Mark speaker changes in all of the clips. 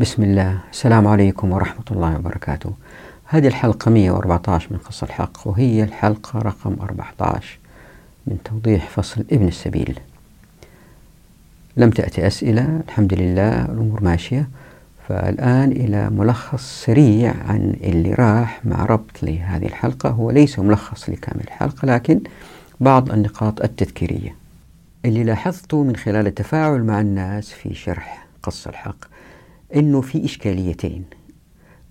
Speaker 1: بسم الله السلام عليكم ورحمة الله وبركاته هذه الحلقة 114 من قصة الحق وهي الحلقة رقم 14 من توضيح فصل ابن السبيل لم تأتي أسئلة الحمد لله الأمور ماشية فالآن إلى ملخص سريع عن اللي راح مع ربط لهذه الحلقة هو ليس ملخص لكامل الحلقة لكن بعض النقاط التذكيرية اللي لاحظته من خلال التفاعل مع الناس في شرح قصة الحق أنه في إشكاليتين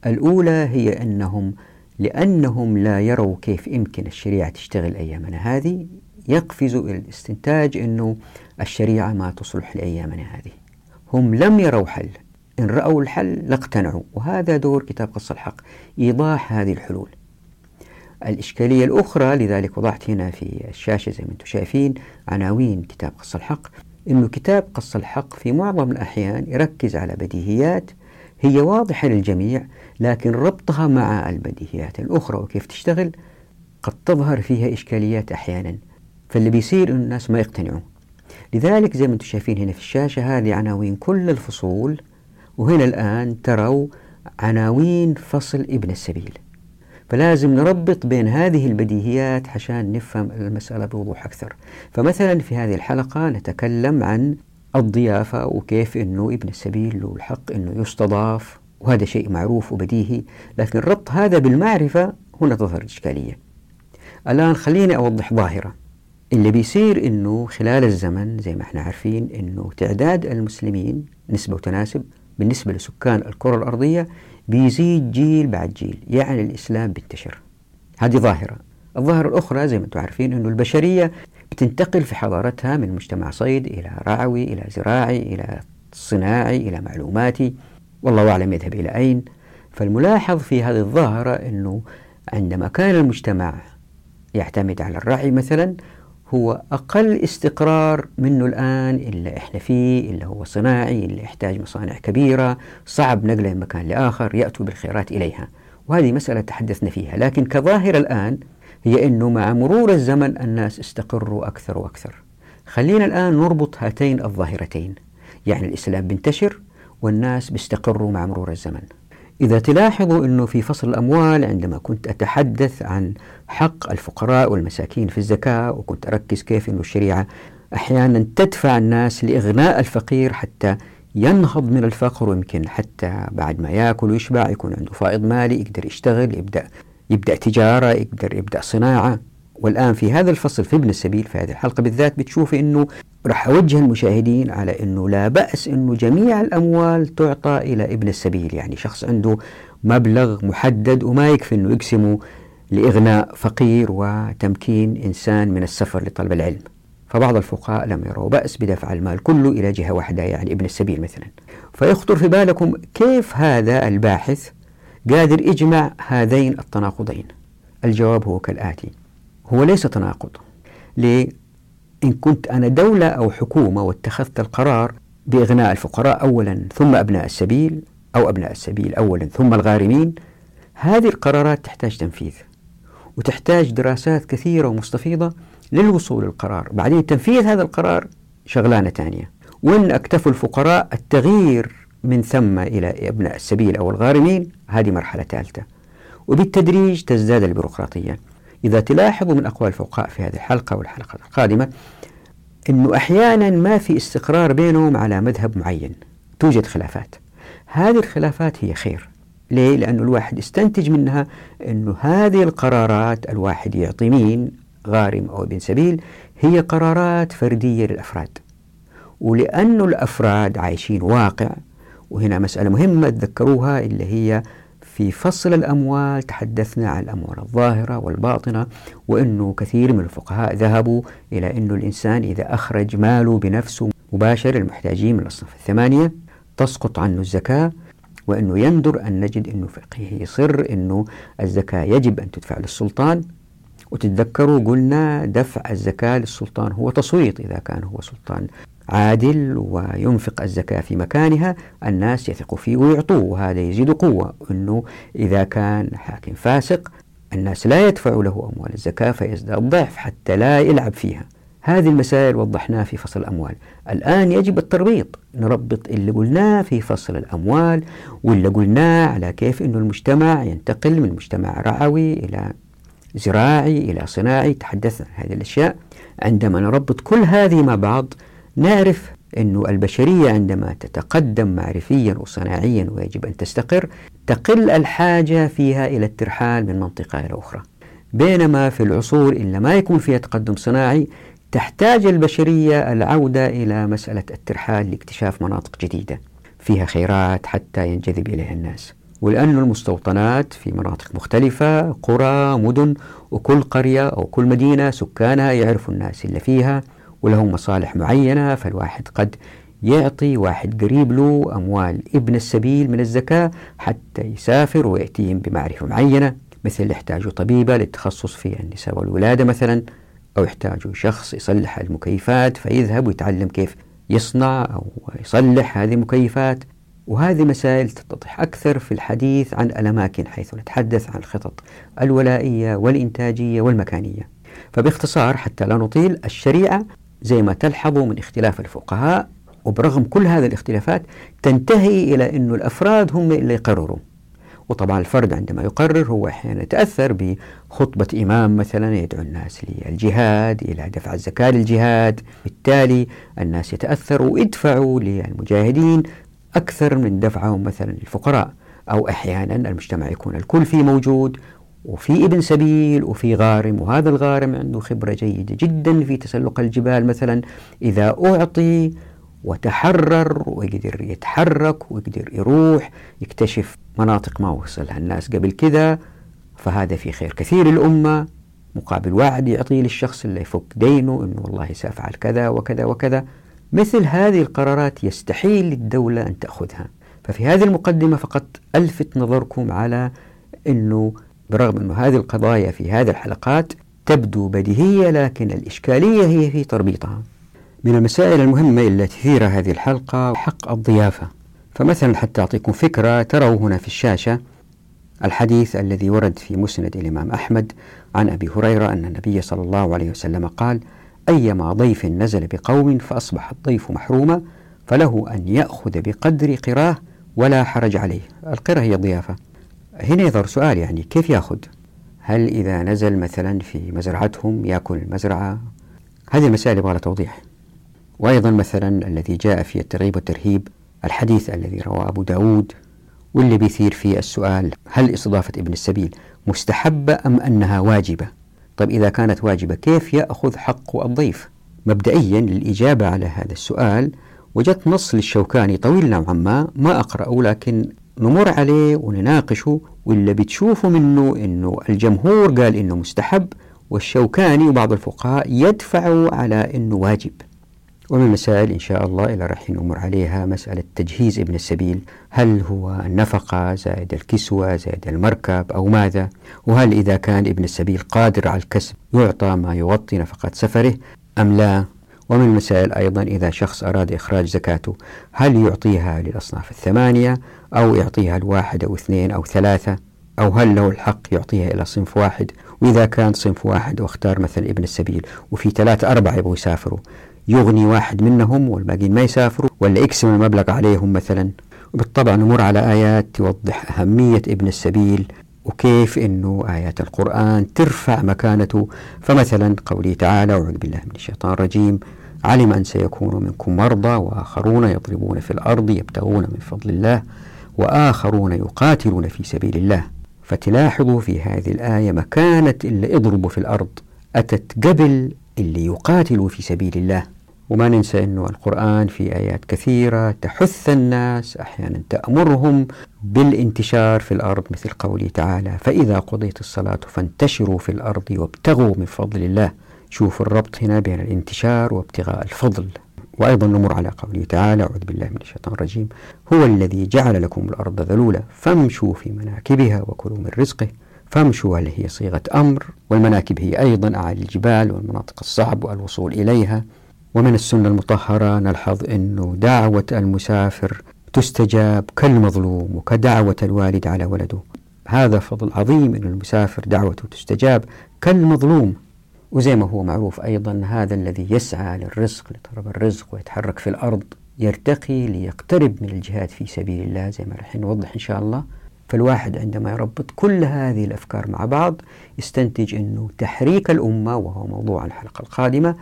Speaker 1: الأولى هي أنهم لأنهم لا يروا كيف يمكن الشريعة تشتغل أيامنا هذه يقفزوا إلى الاستنتاج أنه الشريعة ما تصلح لأيامنا هذه هم لم يروا حل إن رأوا الحل لاقتنعوا وهذا دور كتاب قص الحق إيضاح هذه الحلول الإشكالية الأخرى لذلك وضعت هنا في الشاشة زي ما أنتم شايفين عناوين كتاب قص الحق أنه كتاب قص الحق في معظم الأحيان يركز على بديهيات هي واضحة للجميع لكن ربطها مع البديهيات الأخرى وكيف تشتغل قد تظهر فيها إشكاليات أحيانا فاللي بيصير أن الناس ما يقتنعوا لذلك زي ما أنتم شايفين هنا في الشاشة هذه عناوين كل الفصول وهنا الآن تروا عناوين فصل ابن السبيل فلازم نربط بين هذه البديهيات عشان نفهم المسألة بوضوح أكثر فمثلا في هذه الحلقة نتكلم عن الضيافة وكيف أنه ابن السبيل له الحق أنه يستضاف وهذا شيء معروف وبديهي لكن ربط هذا بالمعرفة هنا تظهر إشكالية الآن خليني أوضح ظاهرة اللي بيصير أنه خلال الزمن زي ما احنا عارفين أنه تعداد المسلمين نسبة وتناسب بالنسبة لسكان الكرة الأرضية بيزيد جيل بعد جيل يعني الإسلام بينتشر هذه ظاهرة الظاهرة الأخرى زي ما أنتم عارفين أنه البشرية بتنتقل في حضارتها من مجتمع صيد إلى رعوي إلى زراعي إلى صناعي إلى معلوماتي والله أعلم يذهب إلى أين فالملاحظ في هذه الظاهرة أنه عندما كان المجتمع يعتمد على الرعي مثلا هو أقل استقرار منه الآن اللي إحنا فيه اللي هو صناعي اللي يحتاج مصانع كبيرة صعب نقله من مكان لآخر يأتوا بالخيرات إليها وهذه مسألة تحدثنا فيها لكن كظاهرة الآن هي أنه مع مرور الزمن الناس استقروا أكثر وأكثر خلينا الآن نربط هاتين الظاهرتين يعني الإسلام بينتشر والناس بيستقروا مع مرور الزمن إذا تلاحظوا أنه في فصل الأموال عندما كنت أتحدث عن حق الفقراء والمساكين في الزكاة وكنت أركز كيف أن الشريعة أحيانا تدفع الناس لإغناء الفقير حتى ينهض من الفقر ويمكن حتى بعد ما ياكل ويشبع يكون عنده فائض مالي يقدر يشتغل يبدأ يبدأ تجارة يقدر يبدأ صناعة والآن في هذا الفصل في ابن السبيل في هذه الحلقة بالذات بتشوف أنه راح أوجه المشاهدين على أنه لا بأس أنه جميع الأموال تعطى إلى ابن السبيل يعني شخص عنده مبلغ محدد وما يكفي أنه يقسمه لإغناء فقير وتمكين إنسان من السفر لطلب العلم فبعض الفقهاء لم يروا بأس بدفع المال كله إلى جهة واحدة يعني ابن السبيل مثلا فيخطر في بالكم كيف هذا الباحث قادر يجمع هذين التناقضين الجواب هو كالآتي هو ليس تناقض ليه؟ إن كنت أنا دولة أو حكومة واتخذت القرار بإغناء الفقراء أولا ثم أبناء السبيل أو أبناء السبيل أولا ثم الغارمين هذه القرارات تحتاج تنفيذ وتحتاج دراسات كثيرة ومستفيضة للوصول للقرار بعدين تنفيذ هذا القرار شغلانة ثانية وإن اكتفوا الفقراء التغيير من ثم إلى أبناء السبيل أو الغارمين هذه مرحلة ثالثة وبالتدريج تزداد البيروقراطية إذا تلاحظوا من أقوال الفقهاء في هذه الحلقة والحلقة القادمة أنه أحيانا ما في استقرار بينهم على مذهب معين توجد خلافات هذه الخلافات هي خير ليه؟ لأنه الواحد يستنتج منها أنه هذه القرارات الواحد يعطي مين غارم أو ابن سبيل هي قرارات فردية للأفراد ولأن الأفراد عايشين واقع وهنا مسألة مهمة تذكروها اللي هي في فصل الأموال تحدثنا عن الأموال الظاهرة والباطنة وأنه كثير من الفقهاء ذهبوا إلى أنه الإنسان إذا أخرج ماله بنفسه مباشر للمحتاجين من الصف الثمانية تسقط عنه الزكاة وأنه يندر أن نجد أنه فقيه يصر أنه الزكاة يجب أن تدفع للسلطان وتتذكروا قلنا دفع الزكاة للسلطان هو تصويت إذا كان هو سلطان عادل وينفق الزكاة في مكانها الناس يثقوا فيه ويعطوه وهذا يزيد قوة أنه إذا كان حاكم فاسق الناس لا يدفعوا له أموال الزكاة فيزداد ضعف حتى لا يلعب فيها هذه المسائل وضحناها في فصل الأموال الآن يجب التربيط نربط اللي قلناه في فصل الأموال واللي قلناه على كيف أن المجتمع ينتقل من مجتمع رعوي إلى زراعي إلى صناعي تحدثنا عن هذه الأشياء عندما نربط كل هذه مع بعض نعرف أن البشرية عندما تتقدم معرفيا وصناعيا ويجب أن تستقر تقل الحاجة فيها إلى الترحال من منطقة إلى أخرى بينما في العصور إلا ما يكون فيها تقدم صناعي تحتاج البشرية العودة إلى مسألة الترحال لاكتشاف مناطق جديدة فيها خيرات حتى ينجذب إليها الناس ولأن المستوطنات في مناطق مختلفة قرى مدن وكل قرية أو كل مدينة سكانها يعرفوا الناس اللي فيها ولهم مصالح معينة فالواحد قد يعطي واحد قريب له أموال ابن السبيل من الزكاة حتى يسافر ويأتيهم بمعرفة معينة مثل يحتاجوا طبيبة للتخصص في النساء والولادة مثلا أو يحتاجوا شخص يصلح المكيفات فيذهب ويتعلم كيف يصنع أو يصلح هذه المكيفات وهذه مسائل تتضح أكثر في الحديث عن الأماكن حيث نتحدث عن الخطط الولائية والإنتاجية والمكانية فباختصار حتى لا نطيل الشريعة زي ما تلحظوا من اختلاف الفقهاء وبرغم كل هذه الاختلافات تنتهي إلى أن الأفراد هم اللي يقرروا وطبعا الفرد عندما يقرر هو أحيانا يتأثر بخطبة إمام مثلا يدعو الناس للجهاد إلى دفع الزكاة للجهاد بالتالي الناس يتأثروا ويدفعوا للمجاهدين أكثر من دفعهم مثلا للفقراء أو أحيانا المجتمع يكون الكل فيه موجود وفي ابن سبيل وفي غارم وهذا الغارم عنده خبرة جيدة جدا في تسلق الجبال مثلا إذا أعطي وتحرر ويقدر يتحرك ويقدر يروح يكتشف مناطق ما وصلها الناس قبل كذا فهذا في خير كثير الأمة مقابل وعد يعطيه للشخص اللي يفك دينه أنه والله سأفعل كذا وكذا وكذا مثل هذه القرارات يستحيل للدولة أن تأخذها ففي هذه المقدمة فقط ألفت نظركم على أنه بالرغم أن هذه القضايا في هذه الحلقات تبدو بديهية لكن الإشكالية هي في تربيطها من المسائل المهمة التي تثير هذه الحلقة حق الضيافة فمثلا حتى أعطيكم فكرة تروا هنا في الشاشة الحديث الذي ورد في مسند الإمام أحمد عن أبي هريرة أن النبي صلى الله عليه وسلم قال أيما ضيف نزل بقوم فأصبح الضيف محروما فله أن يأخذ بقدر قراه ولا حرج عليه القرة هي الضيافة هنا يظهر سؤال يعني كيف ياخذ؟ هل إذا نزل مثلا في مزرعتهم يأكل المزرعة؟ هذه المسائل يبغى لها توضيح وأيضا مثلا الذي جاء في الترغيب والترهيب الحديث الذي رواه أبو داود واللي بيثير فيه السؤال هل استضافة ابن السبيل مستحبة أم أنها واجبة؟ طيب إذا كانت واجبة كيف يأخذ حق الضيف؟ مبدئيا للإجابة على هذا السؤال وجدت نص للشوكاني طويل نوعا ما ما أقرأه لكن نمر عليه ونناقشه واللي بتشوفه منه انه الجمهور قال انه مستحب والشوكاني وبعض الفقهاء يدفعوا على انه واجب ومن المسائل إن شاء الله اللي راح نمر عليها مسألة تجهيز ابن السبيل هل هو النفقة زائد الكسوة زائد المركب أو ماذا وهل إذا كان ابن السبيل قادر على الكسب يعطى ما يغطي نفقة سفره أم لا ومن المسائل أيضا إذا شخص أراد إخراج زكاته هل يعطيها للأصناف الثمانية أو يعطيها الواحد أو اثنين أو ثلاثة أو هل له الحق يعطيها إلى صنف واحد وإذا كان صنف واحد واختار مثلا ابن السبيل وفي ثلاثة أربعة يبغوا يسافروا يغني واحد منهم والباقيين ما يسافروا ولا يقسم المبلغ عليهم مثلا وبالطبع نمر على آيات توضح أهمية ابن السبيل وكيف أنه آيات القرآن ترفع مكانته فمثلا قوله تعالى أعوذ بالله من الشيطان الرجيم علم أن سيكون منكم مرضى وآخرون يضربون في الأرض يبتغون من فضل الله وآخرون يقاتلون في سبيل الله فتلاحظوا في هذه الآية مكانة اللي اضربوا في الأرض أتت قبل اللي يقاتلوا في سبيل الله وما ننسى أنه القرآن في آيات كثيرة تحث الناس أحيانا تأمرهم بالانتشار في الأرض مثل قوله تعالى فإذا قضيت الصلاة فانتشروا في الأرض وابتغوا من فضل الله شوفوا الربط هنا بين الانتشار وابتغاء الفضل وأيضا نمر على قوله تعالى أعوذ بالله من الشيطان الرجيم هو الذي جعل لكم الأرض ذلولا فامشوا في مناكبها وكلوا من رزقه فامشوا هل هي صيغة أمر والمناكب هي أيضا أعالي الجبال والمناطق الصعب والوصول إليها ومن السنة المطهرة نلحظ أن دعوة المسافر تستجاب كالمظلوم وكدعوة الوالد على ولده هذا فضل عظيم أن المسافر دعوته تستجاب كالمظلوم وزي ما هو معروف أيضا هذا الذي يسعى للرزق لطلب الرزق ويتحرك في الأرض يرتقي ليقترب من الجهاد في سبيل الله زي ما راح نوضح إن شاء الله فالواحد عندما يربط كل هذه الأفكار مع بعض يستنتج أنه تحريك الأمة وهو موضوع الحلقة القادمة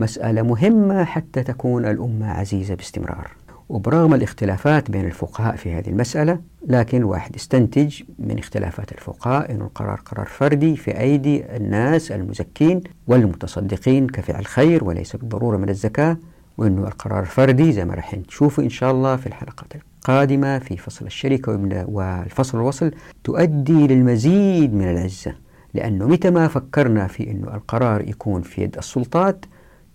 Speaker 1: مسألة مهمة حتى تكون الأمة عزيزة باستمرار وبرغم الاختلافات بين الفقهاء في هذه المسألة لكن واحد استنتج من اختلافات الفقهاء أن القرار قرار فردي في أيدي الناس المزكين والمتصدقين كفعل خير وليس بالضرورة من الزكاة وأنه القرار فردي زي ما راح نشوفه إن شاء الله في الحلقات القادمة في فصل الشركة والفصل الوصل تؤدي للمزيد من العزة لأنه متى ما فكرنا في أنه القرار يكون في يد السلطات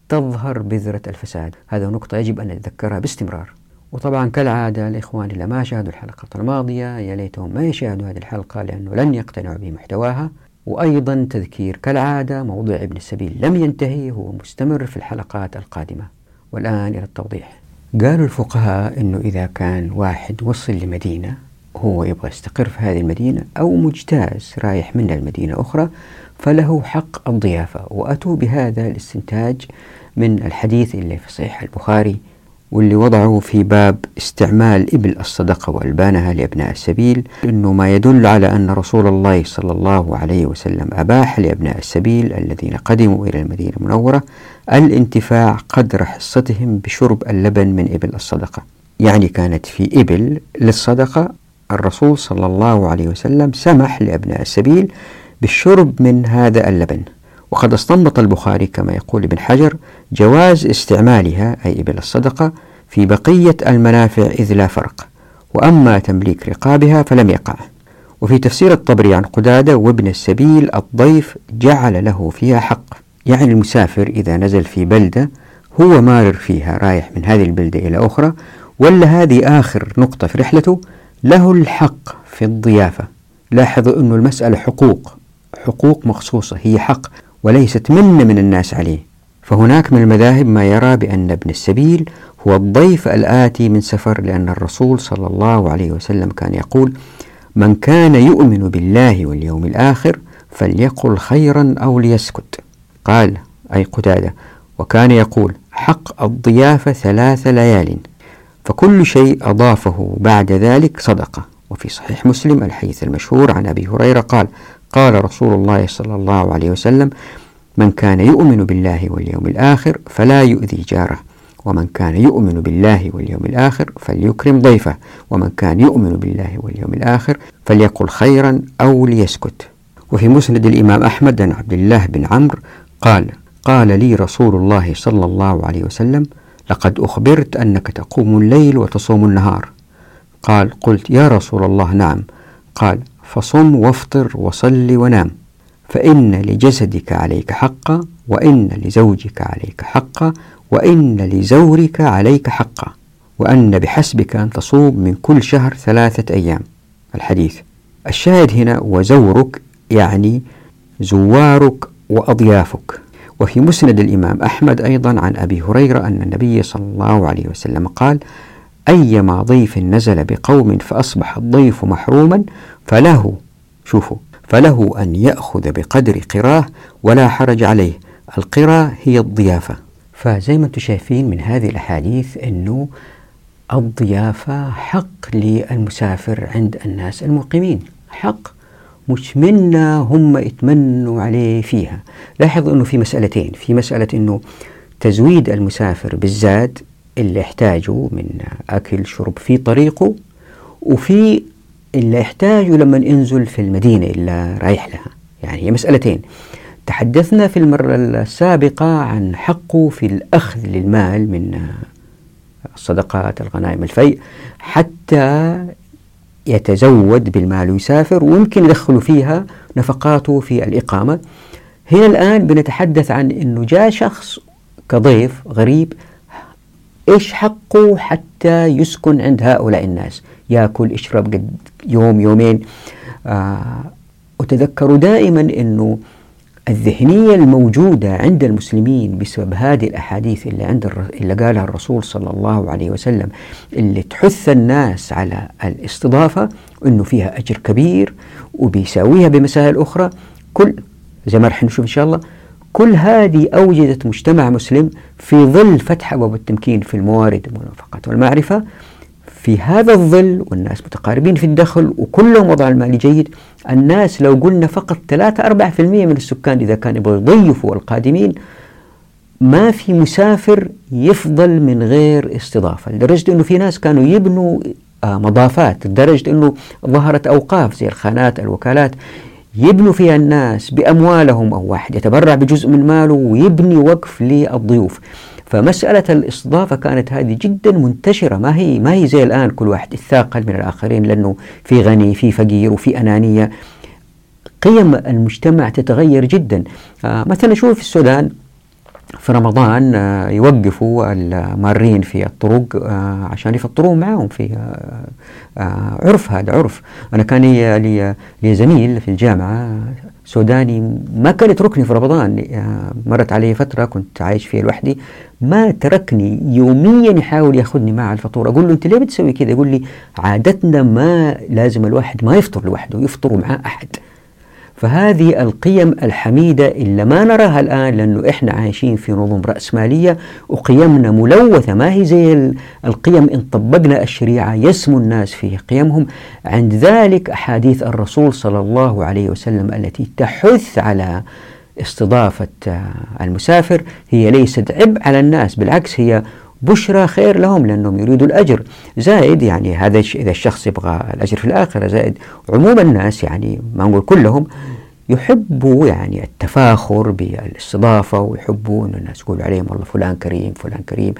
Speaker 1: تظهر بذرة الفساد هذا نقطة يجب أن نتذكرها باستمرار وطبعا كالعادة الإخوان اللي ما شاهدوا الحلقة الماضية يا ليتهم ما يشاهدوا هذه الحلقة لأنه لن يقتنعوا بمحتواها وأيضا تذكير كالعادة موضوع ابن السبيل لم ينتهي هو مستمر في الحلقات القادمة والآن إلى التوضيح قالوا الفقهاء أنه إذا كان واحد وصل لمدينة هو يبغى يستقر في هذه المدينة أو مجتاز رايح منها لمدينة أخرى فله حق الضيافة وأتوا بهذا الاستنتاج من الحديث اللي في صحيح البخاري واللي وضعه في باب استعمال إبل الصدقة وألبانها لأبناء السبيل أنه ما يدل على أن رسول الله صلى الله عليه وسلم أباح لأبناء السبيل الذين قدموا إلى المدينة المنورة الانتفاع قدر حصتهم بشرب اللبن من إبل الصدقة يعني كانت في إبل للصدقة الرسول صلى الله عليه وسلم سمح لأبناء السبيل بالشرب من هذا اللبن وقد استنبط البخاري كما يقول ابن حجر جواز استعمالها أي إبل الصدقة في بقية المنافع إذ لا فرق وأما تمليك رقابها فلم يقع وفي تفسير الطبري عن قدادة وابن السبيل الضيف جعل له فيها حق يعني المسافر إذا نزل في بلدة هو مارر فيها رايح من هذه البلدة إلى أخرى ولا هذه آخر نقطة في رحلته له الحق في الضيافة لاحظوا أن المسألة حقوق حقوق مخصوصة هي حق وليست من من الناس عليه فهناك من المذاهب ما يرى بأن ابن السبيل هو الضيف الآتي من سفر لأن الرسول صلى الله عليه وسلم كان يقول من كان يؤمن بالله واليوم الآخر فليقل خيرا أو ليسكت قال أي قتادة وكان يقول حق الضيافة ثلاث ليال فكل شيء أضافه بعد ذلك صدقة وفي صحيح مسلم الحديث المشهور عن أبي هريرة قال قال رسول الله صلى الله عليه وسلم من كان يؤمن بالله واليوم الآخر فلا يؤذي جاره ومن كان يؤمن بالله واليوم الآخر فليكرم ضيفه ومن كان يؤمن بالله واليوم الآخر فليقل خيرا أو ليسكت وفي مسند الإمام أحمد عن عبد الله بن عمرو قال قال لي رسول الله صلى الله عليه وسلم لقد أخبرت أنك تقوم الليل وتصوم النهار قال قلت يا رسول الله نعم قال فصم وافطر وصل ونام فإن لجسدك عليك حقا وإن لزوجك عليك حقا وإن لزورك عليك حقا وأن بحسبك أن تصوم من كل شهر ثلاثة أيام الحديث الشاهد هنا وزورك يعني زوارك وأضيافك وفي مسند الإمام أحمد أيضا عن أبي هريرة أن النبي صلى الله عليه وسلم قال أيما ضيف نزل بقوم فأصبح الضيف محروما فله شوفوا فله أن يأخذ بقدر قراه ولا حرج عليه القرى هي الضيافة فزي ما انتم شايفين من هذه الأحاديث أنه الضيافة حق للمسافر عند الناس المقيمين حق مش منا هم يتمنوا عليه فيها لاحظوا أنه في مسألتين في مسألة أنه تزويد المسافر بالزاد اللي يحتاجه من أكل شرب في طريقه وفي اللي يحتاجه لما ينزل في المدينة اللي رايح لها يعني هي مسألتين تحدثنا في المرة السابقة عن حقه في الأخذ للمال من الصدقات الغنائم الفيء حتى يتزود بالمال ويسافر ويمكن يدخل فيها نفقاته في الإقامة هنا الآن بنتحدث عن أنه جاء شخص كضيف غريب إيش حقه حتى يسكن عند هؤلاء الناس يأكل يشرب قد يوم يومين آه وتذكروا دائما أنه الذهنية الموجودة عند المسلمين بسبب هذه الأحاديث اللي عند الر... اللي قالها الرسول صلى الله عليه وسلم اللي تحث الناس على الاستضافة أنه فيها أجر كبير وبيساويها بمسائل أخرى كل زي ما رح نشوف إن شاء الله كل هذه أوجدت مجتمع مسلم في ظل فتح أبواب التمكين في الموارد والمنفقات والمعرفة في هذا الظل والناس متقاربين في الدخل وكلهم وضعهم المالي جيد الناس لو قلنا فقط 3-4% من السكان إذا كان يبغوا يضيفوا القادمين ما في مسافر يفضل من غير استضافة لدرجة أنه في ناس كانوا يبنوا آه، مضافات لدرجة أنه ظهرت أوقاف زي الخانات الوكالات يبنوا فيها الناس بأموالهم أو واحد يتبرع بجزء من ماله ويبني وقف للضيوف فمسألة الاستضافة كانت هذه جدا منتشرة ما هي ما هي زي الآن كل واحد يتثاقل من الآخرين لأنه في غني في فقير وفي أنانية قيم المجتمع تتغير جدا آه مثلا شوف في السودان في رمضان آه، يوقفوا المارين في الطرق آه، عشان يفطرون معاهم في آه، عرف هذا عرف أنا كان لي زميل في الجامعة سوداني ما كان يتركني في رمضان مرت علي فترة كنت عايش فيها لوحدي ما تركني يوميا يحاول ياخذني معه الفطور أقول له أنت ليه بتسوي كذا يقول لي عادتنا ما لازم الواحد ما يفطر لوحده يفطر معاه أحد فهذه القيم الحميدة إلا ما نراها الآن لأنه إحنا عايشين في نظم رأسمالية وقيمنا ملوثة ما هي زي القيم إن طبقنا الشريعة يسمو الناس في قيمهم عند ذلك أحاديث الرسول صلى الله عليه وسلم التي تحث على استضافة المسافر هي ليست عبء على الناس بالعكس هي بشرى خير لهم لأنهم يريدوا الأجر زائد يعني هذا إذا الشخص يبغى الأجر في الآخرة زائد عموم الناس يعني ما نقول كلهم يحبوا يعني التفاخر بالاستضافة ويحبوا أن الناس يقولوا عليهم والله فلان كريم فلان كريم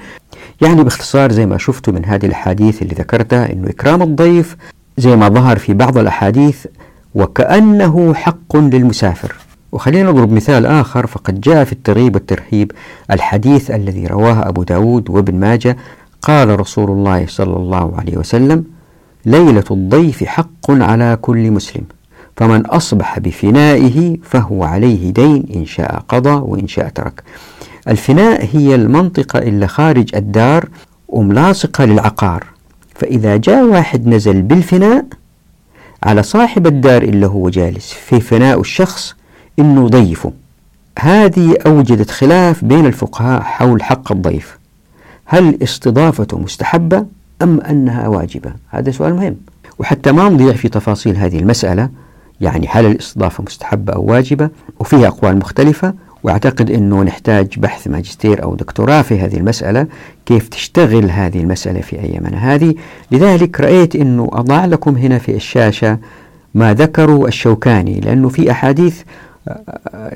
Speaker 1: يعني باختصار زي ما شفتوا من هذه الأحاديث اللي ذكرتها أنه إكرام الضيف زي ما ظهر في بعض الأحاديث وكأنه حق للمسافر وخلينا نضرب مثال آخر فقد جاء في الترغيب والترهيب الحديث الذي رواه أبو داود وابن ماجة قال رسول الله صلى الله عليه وسلم ليلة الضيف حق على كل مسلم فمن أصبح بفنائه فهو عليه دين إن شاء قضى وإن شاء ترك الفناء هي المنطقة اللي خارج الدار وملاصقة للعقار فإذا جاء واحد نزل بالفناء على صاحب الدار اللي هو جالس في فناء الشخص أنه ضيفه هذه أوجدت خلاف بين الفقهاء حول حق الضيف هل استضافته مستحبة أم أنها واجبة هذا سؤال مهم وحتى ما نضيع في تفاصيل هذه المسألة يعني هل الاستضافة مستحبة أو واجبة وفيها أقوال مختلفة وأعتقد أنه نحتاج بحث ماجستير أو دكتوراه في هذه المسألة كيف تشتغل هذه المسألة في أيامنا هذه لذلك رأيت أنه أضع لكم هنا في الشاشة ما ذكره الشوكاني لأنه في أحاديث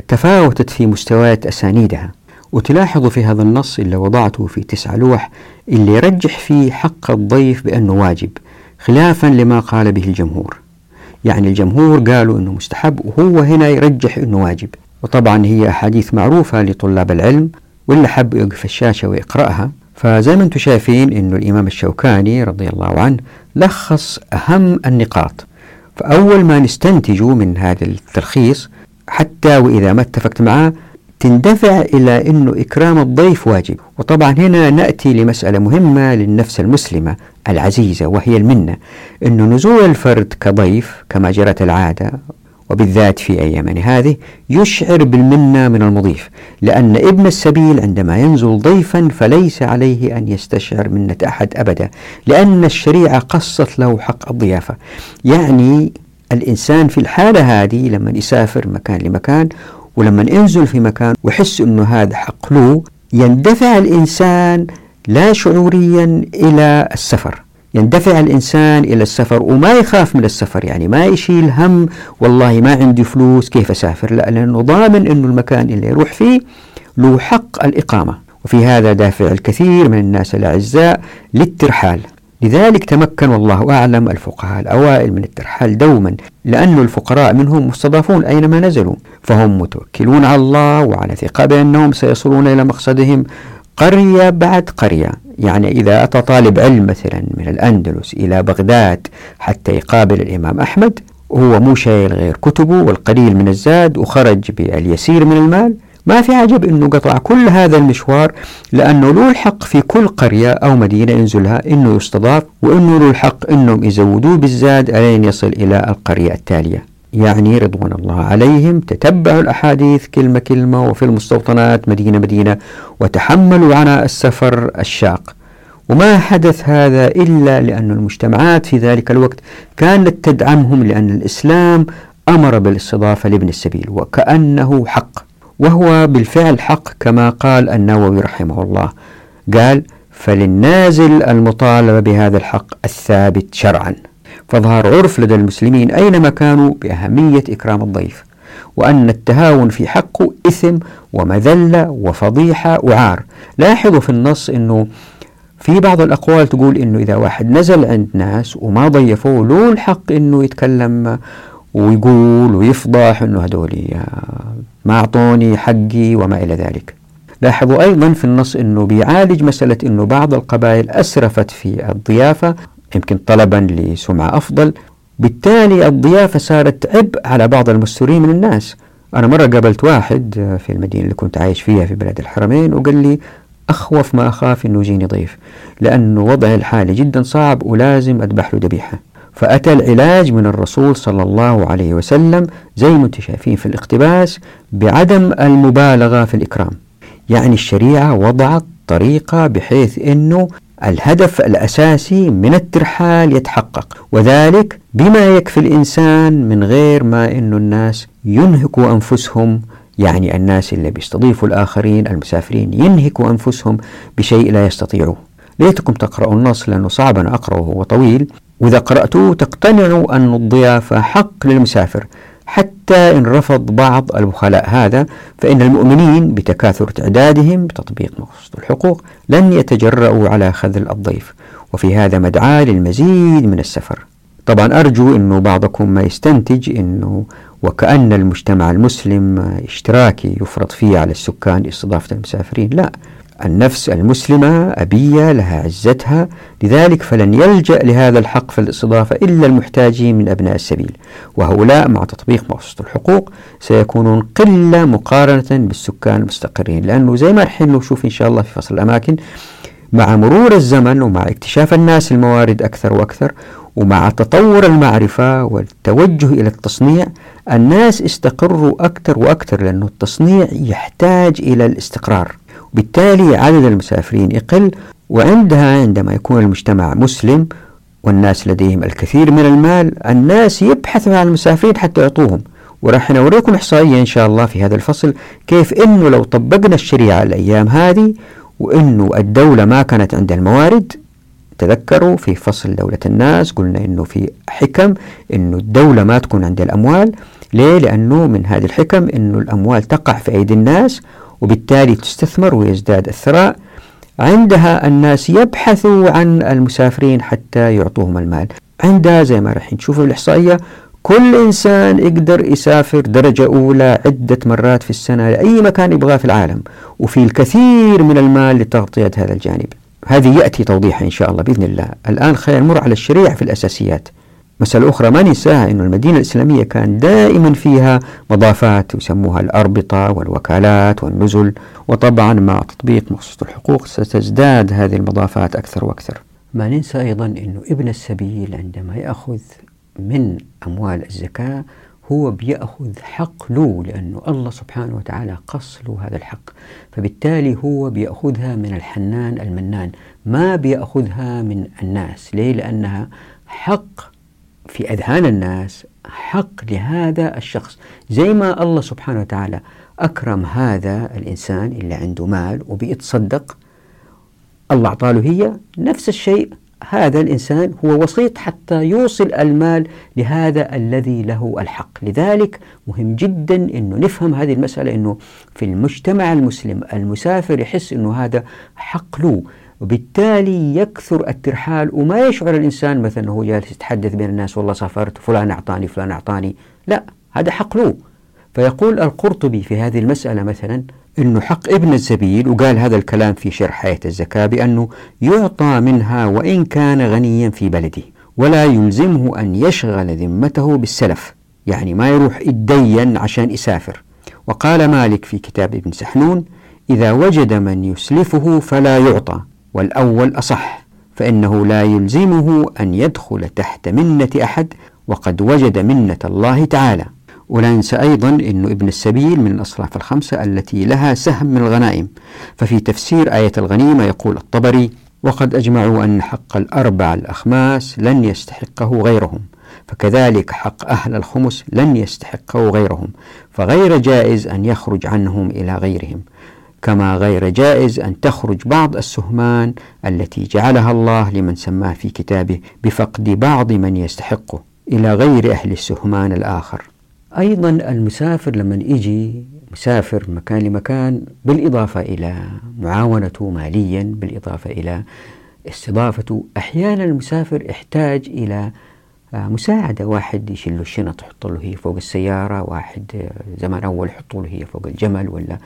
Speaker 1: تفاوتت في مستويات أسانيدها وتلاحظوا في هذا النص اللي وضعته في تسع لوح اللي يرجح فيه حق الضيف بأنه واجب خلافا لما قال به الجمهور يعني الجمهور قالوا أنه مستحب وهو هنا يرجح أنه واجب وطبعا هي أحاديث معروفة لطلاب العلم واللي حب يوقف الشاشة ويقرأها فزي ما انتم شايفين أنه الإمام الشوكاني رضي الله عنه لخص أهم النقاط فأول ما نستنتجه من هذا التلخيص حتى وإذا ما اتفقت معه تندفع إلى أنه إكرام الضيف واجب وطبعا هنا نأتي لمسألة مهمة للنفس المسلمة العزيزة وهي المنة أن نزول الفرد كضيف كما جرت العادة وبالذات في أيامنا هذه يشعر بالمنة من المضيف لأن ابن السبيل عندما ينزل ضيفا فليس عليه أن يستشعر منة أحد أبدا لأن الشريعة قصت له حق الضيافة يعني الإنسان في الحالة هذه لما يسافر مكان لمكان ولما ينزل في مكان ويحس أنه هذا حق له يندفع الإنسان لا شعوريا إلى السفر يندفع الإنسان إلى السفر وما يخاف من السفر يعني ما يشيل هم والله ما عندي فلوس كيف أسافر لا لأنه ضامن أنه المكان اللي يروح فيه له حق الإقامة وفي هذا دافع الكثير من الناس الأعزاء للترحال لذلك تمكن والله أعلم الفقهاء الأوائل من الترحال دوما لأن الفقراء منهم مستضافون أينما نزلوا فهم متوكلون على الله وعلى ثقة بأنهم سيصلون إلى مقصدهم قرية بعد قرية يعني إذا أتى طالب علم مثلا من الأندلس إلى بغداد حتى يقابل الإمام أحمد هو مو شايل غير كتبه والقليل من الزاد وخرج باليسير من المال ما في عجب أنه قطع كل هذا المشوار لأنه له الحق في كل قرية أو مدينة ينزلها أنه يستضاف وأنه له الحق أنهم يزودوه بالزاد ألين يصل إلى القرية التالية يعني رضوان الله عليهم تتبعوا الأحاديث كلمة كلمة وفي المستوطنات مدينة مدينة وتحملوا عناء السفر الشاق وما حدث هذا إلا لأن المجتمعات في ذلك الوقت كانت تدعمهم لأن الإسلام أمر بالاستضافة لابن السبيل وكأنه حق وهو بالفعل حق كما قال النووي رحمه الله قال فللنازل المطالبة بهذا الحق الثابت شرعا فظهر عرف لدى المسلمين أينما كانوا بأهمية إكرام الضيف وأن التهاون في حقه إثم ومذلة وفضيحة وعار لاحظوا في النص أنه في بعض الأقوال تقول أنه إذا واحد نزل عند ناس وما ضيفوه له الحق أنه يتكلم ويقول ويفضح أنه هذول ما أعطوني حقي وما إلى ذلك لاحظوا أيضا في النص أنه بيعالج مسألة أنه بعض القبائل أسرفت في الضيافة يمكن طلبا لسمعة أفضل بالتالي الضيافة صارت عبء على بعض المستورين من الناس أنا مرة قابلت واحد في المدينة اللي كنت عايش فيها في بلاد الحرمين وقال لي أخوف ما أخاف أنه يجيني ضيف لأنه وضعي الحالي جدا صعب ولازم أذبح له ذبيحة فأتى العلاج من الرسول صلى الله عليه وسلم زي ما انتم شايفين في الاقتباس بعدم المبالغة في الإكرام يعني الشريعة وضعت طريقة بحيث أنه الهدف الأساسي من الترحال يتحقق وذلك بما يكفي الإنسان من غير ما أنه الناس ينهكوا أنفسهم يعني الناس اللي بيستضيفوا الآخرين المسافرين ينهكوا أنفسهم بشيء لا يستطيعوه ليتكم تقرأوا النص لأنه صعب أن أقرأه وطويل وإذا قرأتوه تقتنعوا أن الضيافة حق للمسافر حتى إن رفض بعض البخلاء هذا فإن المؤمنين بتكاثر تعدادهم بتطبيق مقصود الحقوق لن يتجرؤوا على خذل الضيف وفي هذا مدعاة للمزيد من السفر طبعا أرجو أنه بعضكم ما يستنتج أنه وكأن المجتمع المسلم اشتراكي يفرض فيه على السكان استضافة المسافرين لا النفس المسلمة أبية لها عزتها لذلك فلن يلجأ لهذا الحق في الاستضافة إلا المحتاجين من أبناء السبيل وهؤلاء مع تطبيق مؤسسة الحقوق سيكونون قلة مقارنة بالسكان المستقرين لأنه زي ما رح نشوف إن شاء الله في فصل الأماكن مع مرور الزمن ومع اكتشاف الناس الموارد أكثر وأكثر ومع تطور المعرفة والتوجه إلى التصنيع الناس استقروا أكثر وأكثر لأنه التصنيع يحتاج إلى الاستقرار وبالتالي عدد المسافرين يقل وعندها عندما يكون المجتمع مسلم والناس لديهم الكثير من المال الناس يبحثوا عن المسافرين حتى يعطوهم وراح نوريكم إحصائية إن شاء الله في هذا الفصل كيف أنه لو طبقنا الشريعة الأيام هذه وأنه الدولة ما كانت عندها الموارد تذكروا في فصل دولة الناس قلنا أنه في حكم أنه الدولة ما تكون عندها الأموال ليه؟ لأنه من هذه الحكم أنه الأموال تقع في أيدي الناس وبالتالي تستثمر ويزداد الثراء عندها الناس يبحثوا عن المسافرين حتى يعطوهم المال عندها زي ما راح نشوف الإحصائية كل إنسان يقدر يسافر درجة أولى عدة مرات في السنة لأي مكان يبغاه في العالم وفي الكثير من المال لتغطية هذا الجانب هذه يأتي توضيحها إن شاء الله بإذن الله الآن خلينا نمر على الشريعة في الأساسيات مسألة أخرى ما ننساها أن المدينة الإسلامية كان دائما فيها مضافات يسموها الأربطة والوكالات والنزل وطبعا مع تطبيق مخصوص الحقوق ستزداد هذه المضافات أكثر وأكثر ما ننسى أيضا أن ابن السبيل عندما يأخذ من أموال الزكاة هو بيأخذ حق له لأن الله سبحانه وتعالى قص له هذا الحق فبالتالي هو بيأخذها من الحنان المنان ما بيأخذها من الناس ليه؟ لأنها حق في أذهان الناس حق لهذا الشخص زي ما الله سبحانه وتعالى أكرم هذا الإنسان اللي عنده مال وبيتصدق الله اعطاه هي نفس الشيء هذا الإنسان هو وسيط حتى يوصل المال لهذا الذي له الحق لذلك مهم جدا أنه نفهم هذه المسألة أنه في المجتمع المسلم المسافر يحس أنه هذا حق له وبالتالي يكثر الترحال وما يشعر الإنسان مثلا أنه جالس يتحدث بين الناس والله سافرت فلان أعطاني فلان أعطاني لا هذا حق له فيقول القرطبي في هذه المسألة مثلا أنه حق ابن السبيل وقال هذا الكلام في شرح حياة الزكاة بأنه يعطى منها وإن كان غنيا في بلده ولا يلزمه أن يشغل ذمته بالسلف يعني ما يروح يتدين عشان يسافر وقال مالك في كتاب ابن سحنون إذا وجد من يسلفه فلا يعطى والأول أصح فإنه لا يلزمه أن يدخل تحت منة أحد وقد وجد منة الله تعالى ولا ننسى أيضا أن ابن السبيل من الأصناف الخمسة التي لها سهم من الغنائم ففي تفسير آية الغنيمة يقول الطبري وقد أجمعوا أن حق الأربع الأخماس لن يستحقه غيرهم فكذلك حق أهل الخمس لن يستحقه غيرهم فغير جائز أن يخرج عنهم إلى غيرهم كما غير جائز أن تخرج بعض السهمان التي جعلها الله لمن سماه في كتابه بفقد بعض من يستحقه إلى غير أهل السهمان الآخر أيضا المسافر لمن يجي مسافر من مكان لمكان بالإضافة إلى معاونته ماليا بالإضافة إلى استضافته أحيانا المسافر يحتاج إلى آه، مساعدة واحد يشيل له الشنط يحط له هي فوق السيارة واحد آه، زمان أول يحط له هي فوق الجمل ولا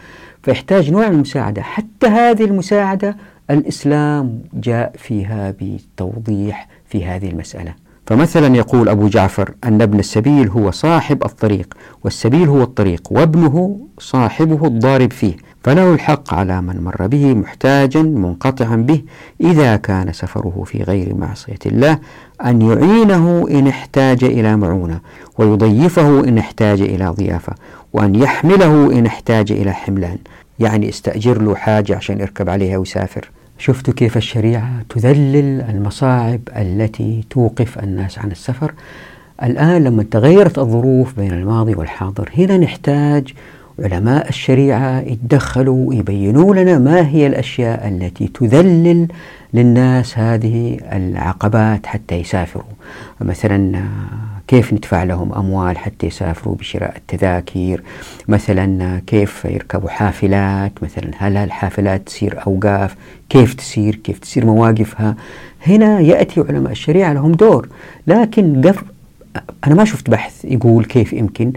Speaker 1: فيحتاج نوع من المساعدة حتى هذه المساعدة الإسلام جاء فيها بتوضيح في هذه المسألة فمثلا يقول أبو جعفر أن ابن السبيل هو صاحب الطريق والسبيل هو الطريق وابنه صاحبه الضارب فيه فله الحق على من مر به محتاجا منقطعا به إذا كان سفره في غير معصية الله أن يعينه إن احتاج إلى معونة ويضيفه إن احتاج إلى ضيافة وأن يحمله إن احتاج إلى حملان يعني استأجر له حاجة عشان يركب عليها ويسافر شفتوا كيف الشريعة تذلل المصاعب التي توقف الناس عن السفر الآن لما تغيرت الظروف بين الماضي والحاضر هنا نحتاج علماء الشريعة يتدخلوا ويبينوا لنا ما هي الأشياء التي تذلل للناس هذه العقبات حتى يسافروا مثلا كيف ندفع لهم أموال حتى يسافروا بشراء التذاكر مثلا كيف يركبوا حافلات مثلا هل الحافلات تصير أوقاف كيف تسير كيف تسير مواقفها هنا يأتي علماء الشريعة لهم دور لكن قف... أنا ما شفت بحث يقول كيف يمكن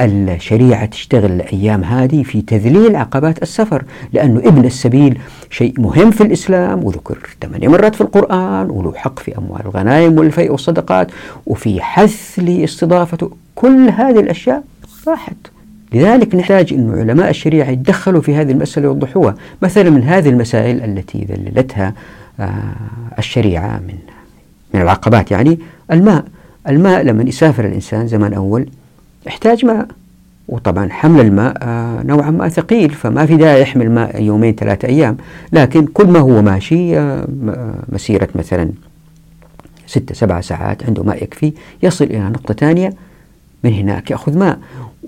Speaker 1: الشريعة تشتغل الأيام هذه في تذليل عقبات السفر لأنه ابن السبيل شيء مهم في الإسلام وذكر ثمانية مرات في القرآن وله حق في أموال الغنائم والفيء والصدقات وفي حث لاستضافته كل هذه الأشياء راحت لذلك نحتاج أن علماء الشريعة يتدخلوا في هذه المسألة ويوضحوها مثلا من هذه المسائل التي ذللتها آه، الشريعة من من العقبات يعني الماء الماء لما يسافر الإنسان زمان أول يحتاج ماء وطبعا حمل الماء آه، نوعا ما ثقيل فما في داعي يحمل ماء يومين ثلاثة أيام لكن كل ما هو ماشي آه، آه، مسيرة مثلا ستة سبعة ساعات عنده ماء يكفي يصل إلى نقطة ثانية من هناك يأخذ ماء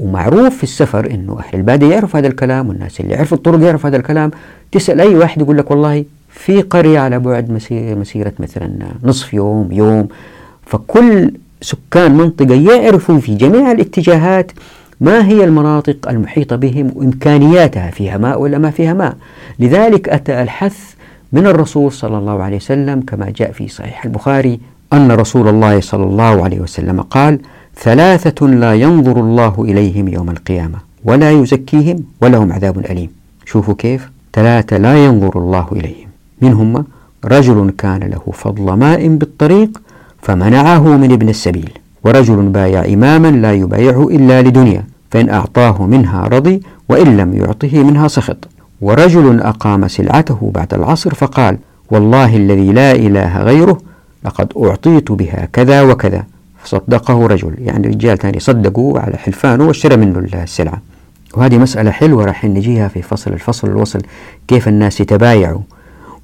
Speaker 1: ومعروف في السفر انه اهل الباديه يعرفوا هذا الكلام والناس اللي يعرفوا الطرق يعرفوا هذا الكلام تسال اي واحد يقول لك والله في قريه على بعد مسيره مثلا نصف يوم يوم فكل سكان منطقة يعرفوا في جميع الاتجاهات ما هي المناطق المحيطة بهم وإمكانياتها فيها ماء ولا ما فيها ماء لذلك أتى الحث من الرسول صلى الله عليه وسلم كما جاء في صحيح البخاري أن رسول الله صلى الله عليه وسلم قال ثلاثة لا ينظر الله إليهم يوم القيامة ولا يزكيهم ولهم عذاب أليم شوفوا كيف ثلاثة لا ينظر الله إليهم من هم رجل كان له فضل ماء بالطريق فمنعه من ابن السبيل ورجل بايع إماما لا يبايعه إلا لدنيا فإن أعطاه منها رضي وإن لم يعطه منها سخط ورجل أقام سلعته بعد العصر فقال والله الذي لا إله غيره لقد أعطيت بها كذا وكذا فصدقه رجل يعني رجال ثاني صدقوا على حلفانه واشترى منه السلعة وهذه مسألة حلوة راح نجيها في فصل الفصل الوصل كيف الناس يتبايعوا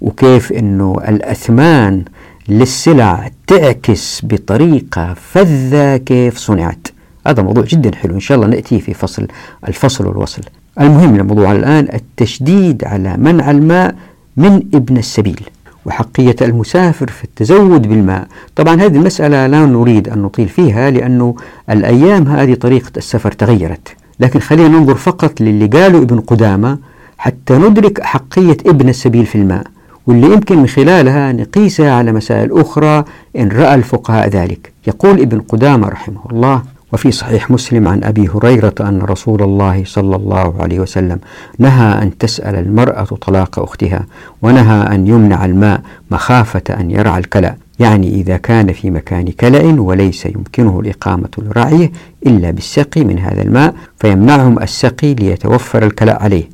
Speaker 1: وكيف أنه الأثمان للسلع تعكس بطريقة فذة كيف صنعت هذا موضوع جدا حلو إن شاء الله نأتي في فصل الفصل والوصل المهم الموضوع الآن التشديد على منع الماء من ابن السبيل وحقية المسافر في التزود بالماء طبعا هذه المسألة لا نريد أن نطيل فيها لأنه الأيام هذه طريقة السفر تغيرت لكن خلينا ننظر فقط للي قاله ابن قدامة حتى ندرك حقية ابن السبيل في الماء واللي يمكن من خلالها نقيسها على مسائل أخرى إن رأى الفقهاء ذلك يقول ابن قدامة رحمه الله وفي صحيح مسلم عن أبي هريرة أن رسول الله صلى الله عليه وسلم نهى أن تسأل المرأة طلاق أختها ونهى أن يمنع الماء مخافة أن يرعى الكلأ يعني إذا كان في مكان كلأ وليس يمكنه الإقامة لرعيه إلا بالسقي من هذا الماء فيمنعهم السقي ليتوفر الكلأ عليه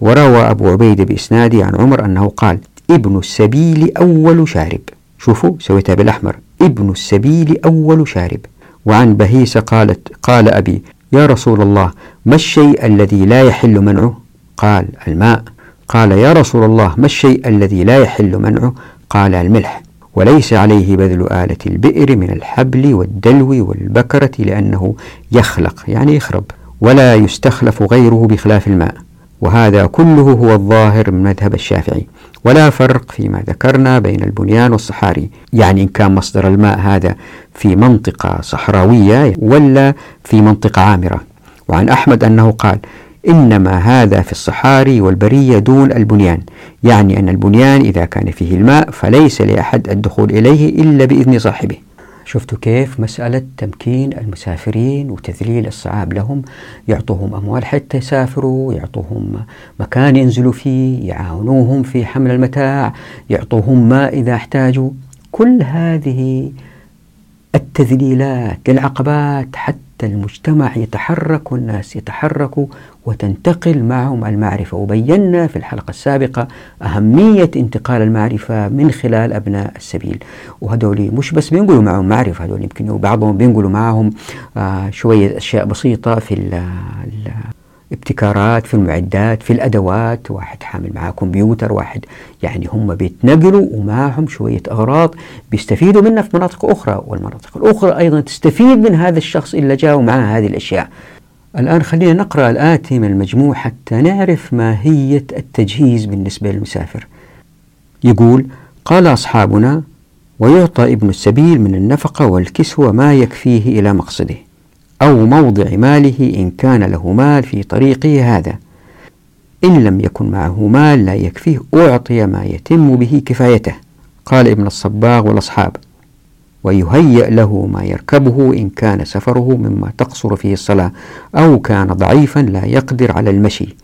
Speaker 1: وروى أبو عبيدة بإسناده عن عمر أنه قال ابن السبيل أول شارب شوفوا سويتها بالأحمر ابن السبيل أول شارب وعن بهيسة قالت قال أبي يا رسول الله ما الشيء الذي لا يحل منعه قال الماء قال يا رسول الله ما الشيء الذي لا يحل منعه قال الملح وليس عليه بذل آلة البئر من الحبل والدلو والبكرة لأنه يخلق يعني يخرب ولا يستخلف غيره بخلاف الماء وهذا كله هو الظاهر من مذهب الشافعي ولا فرق فيما ذكرنا بين البنيان والصحاري يعني إن كان مصدر الماء هذا في منطقة صحراوية ولا في منطقة عامرة وعن أحمد أنه قال إنما هذا في الصحاري والبرية دون البنيان يعني أن البنيان إذا كان فيه الماء فليس لأحد الدخول إليه إلا بإذن صاحبه شفتوا كيف مسألة تمكين المسافرين وتذليل الصعاب لهم يعطوهم أموال حتى يسافروا يعطوهم مكان ينزلوا فيه يعاونوهم في حمل المتاع يعطوهم ماء إذا احتاجوا كل هذه التذليلات للعقبات حتى المجتمع يتحرك والناس يتحركوا وتنتقل معهم المعرفة وبينا في الحلقة السابقة أهمية انتقال المعرفة من خلال أبناء السبيل وهدول مش بس بينقلوا معهم معرفة هدول يمكن بعضهم بينقلوا معهم آه شوية أشياء بسيطة في ابتكارات في المعدات في الأدوات واحد حامل معاه كمبيوتر واحد يعني هم بيتنقلوا ومعهم شوية أغراض بيستفيدوا منها في مناطق أخرى والمناطق الأخرى أيضا تستفيد من هذا الشخص اللي جاء ومعاه هذه الأشياء الآن خلينا نقرأ الآتي من المجموع حتى نعرف ماهية التجهيز بالنسبة للمسافر يقول قال أصحابنا ويعطى ابن السبيل من النفقة والكسوة ما يكفيه إلى مقصده أو موضع ماله إن كان له مال في طريقه هذا إن لم يكن معه مال لا يكفيه أعطي ما يتم به كفايته قال ابن الصباغ والأصحاب ويهيأ له ما يركبه إن كان سفره مما تقصر فيه الصلاة أو كان ضعيفا لا يقدر على المشي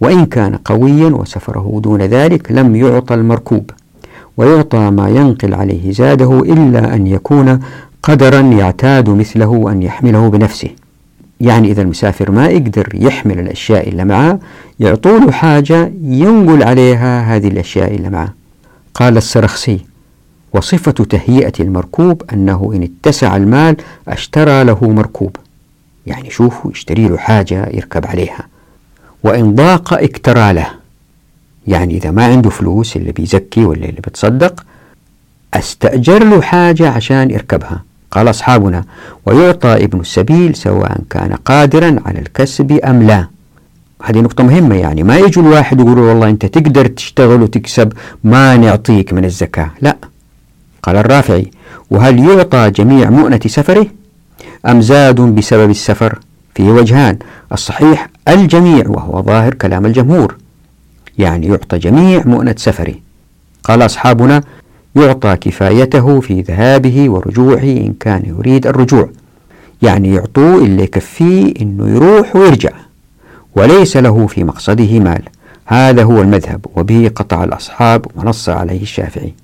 Speaker 1: وإن كان قويا وسفره دون ذلك لم يعطى المركوب ويعطى ما ينقل عليه زاده إلا أن يكون قدرا يعتاد مثله أن يحمله بنفسه يعني إذا المسافر ما يقدر يحمل الأشياء اللي معه يعطوله حاجة ينقل عليها هذه الأشياء اللي معه قال السرخسي وصفة تهيئة المركوب أنه إن اتسع المال اشترى له مركوب يعني شوفوا يشتري له حاجة يركب عليها وإن ضاق اكترى له يعني إذا ما عنده فلوس اللي بيزكي ولا اللي بتصدق استأجر له حاجة عشان يركبها قال أصحابنا ويعطى ابن السبيل سواء كان قادرا على الكسب أم لا هذه نقطة مهمة يعني ما يجوا الواحد يقول والله أنت تقدر تشتغل وتكسب ما نعطيك من الزكاة لا قال الرافعي وهل يعطى جميع مؤنة سفره أم زاد بسبب السفر في وجهان الصحيح الجميع وهو ظاهر كلام الجمهور يعني يعطى جميع مؤنة سفره قال أصحابنا يعطى كفايته في ذهابه ورجوعه إن كان يريد الرجوع يعني يعطوه اللي يكفيه إنه يروح ويرجع وليس له في مقصده مال هذا هو المذهب وبه قطع الأصحاب ونص عليه الشافعي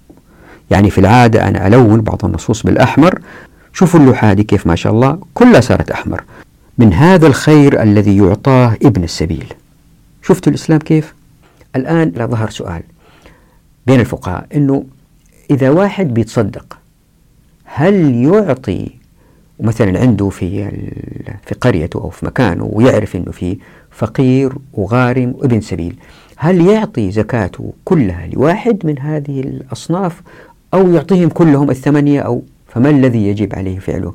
Speaker 1: يعني في العادة أنا ألون بعض النصوص بالأحمر شوفوا اللوحة كيف ما شاء الله كلها صارت أحمر من هذا الخير الذي يعطاه ابن السبيل شفتوا الإسلام كيف؟ الآن لا ظهر سؤال بين الفقهاء أنه إذا واحد بيتصدق هل يعطي مثلا عنده في في قريته أو في مكانه ويعرف أنه في فقير وغارم وابن سبيل هل يعطي زكاته كلها لواحد من هذه الأصناف أو يعطيهم كلهم الثمانية أو فما الذي يجب عليه فعله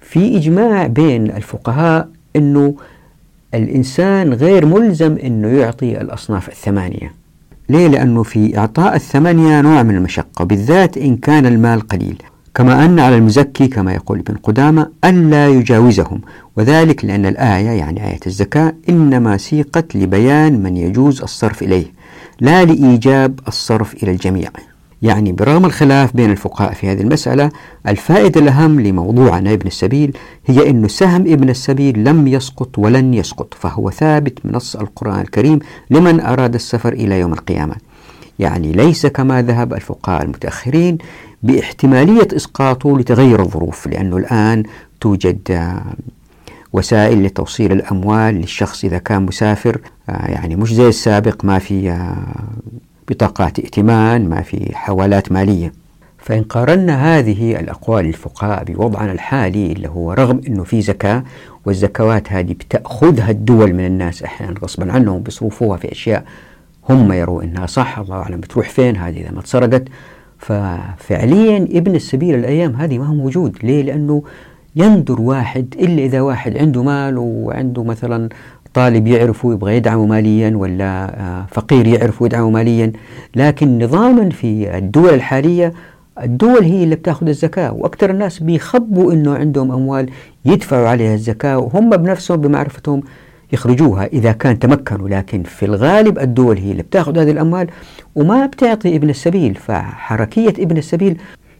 Speaker 1: في إجماع بين الفقهاء أنه الإنسان غير ملزم أنه يعطي الأصناف الثمانية ليه؟ لأنه في إعطاء الثمانية نوع من المشقة بالذات إن كان المال قليل كما أن على المزكي كما يقول ابن قدامة ألا يجاوزهم وذلك لأن الآية يعني آية الزكاة إنما سيقت لبيان من يجوز الصرف إليه لا لإيجاب الصرف إلى الجميع يعني برغم الخلاف بين الفقهاء في هذه المسألة الفائدة الأهم لموضوعنا ابن السبيل هي أن سهم ابن السبيل لم يسقط ولن يسقط فهو ثابت من نص القرآن الكريم لمن أراد السفر إلى يوم القيامة يعني ليس كما ذهب الفقهاء المتأخرين باحتمالية إسقاطه لتغير الظروف لأنه الآن توجد آه، وسائل لتوصيل الأموال للشخص إذا كان مسافر آه، يعني مش زي السابق ما في آه، بطاقات ائتمان ما في حوالات مالية فإن قارنا هذه الأقوال الفقهاء بوضعنا الحالي اللي هو رغم أنه في زكاة والزكوات هذه بتأخذها الدول من الناس أحيانا غصبا عنهم بيصرفوها في أشياء هم يروا أنها صح الله أعلم بتروح فين هذه إذا ما اتسرقت ففعليا ابن السبيل الأيام هذه ما هو موجود ليه؟ لأنه يندر واحد إلا إذا واحد عنده مال وعنده مثلا طالب يعرف يبغى يدعمه ماليا ولا آه، فقير يعرفه يدعمه ماليا لكن نظاما في الدول الحالية الدول هي اللي بتاخذ الزكاة وأكثر الناس بيخبوا أنه عندهم أموال يدفعوا عليها الزكاة وهم بنفسهم بمعرفتهم يخرجوها إذا كان تمكنوا لكن في الغالب الدول هي اللي بتاخذ هذه الأموال وما بتعطي ابن السبيل فحركية ابن السبيل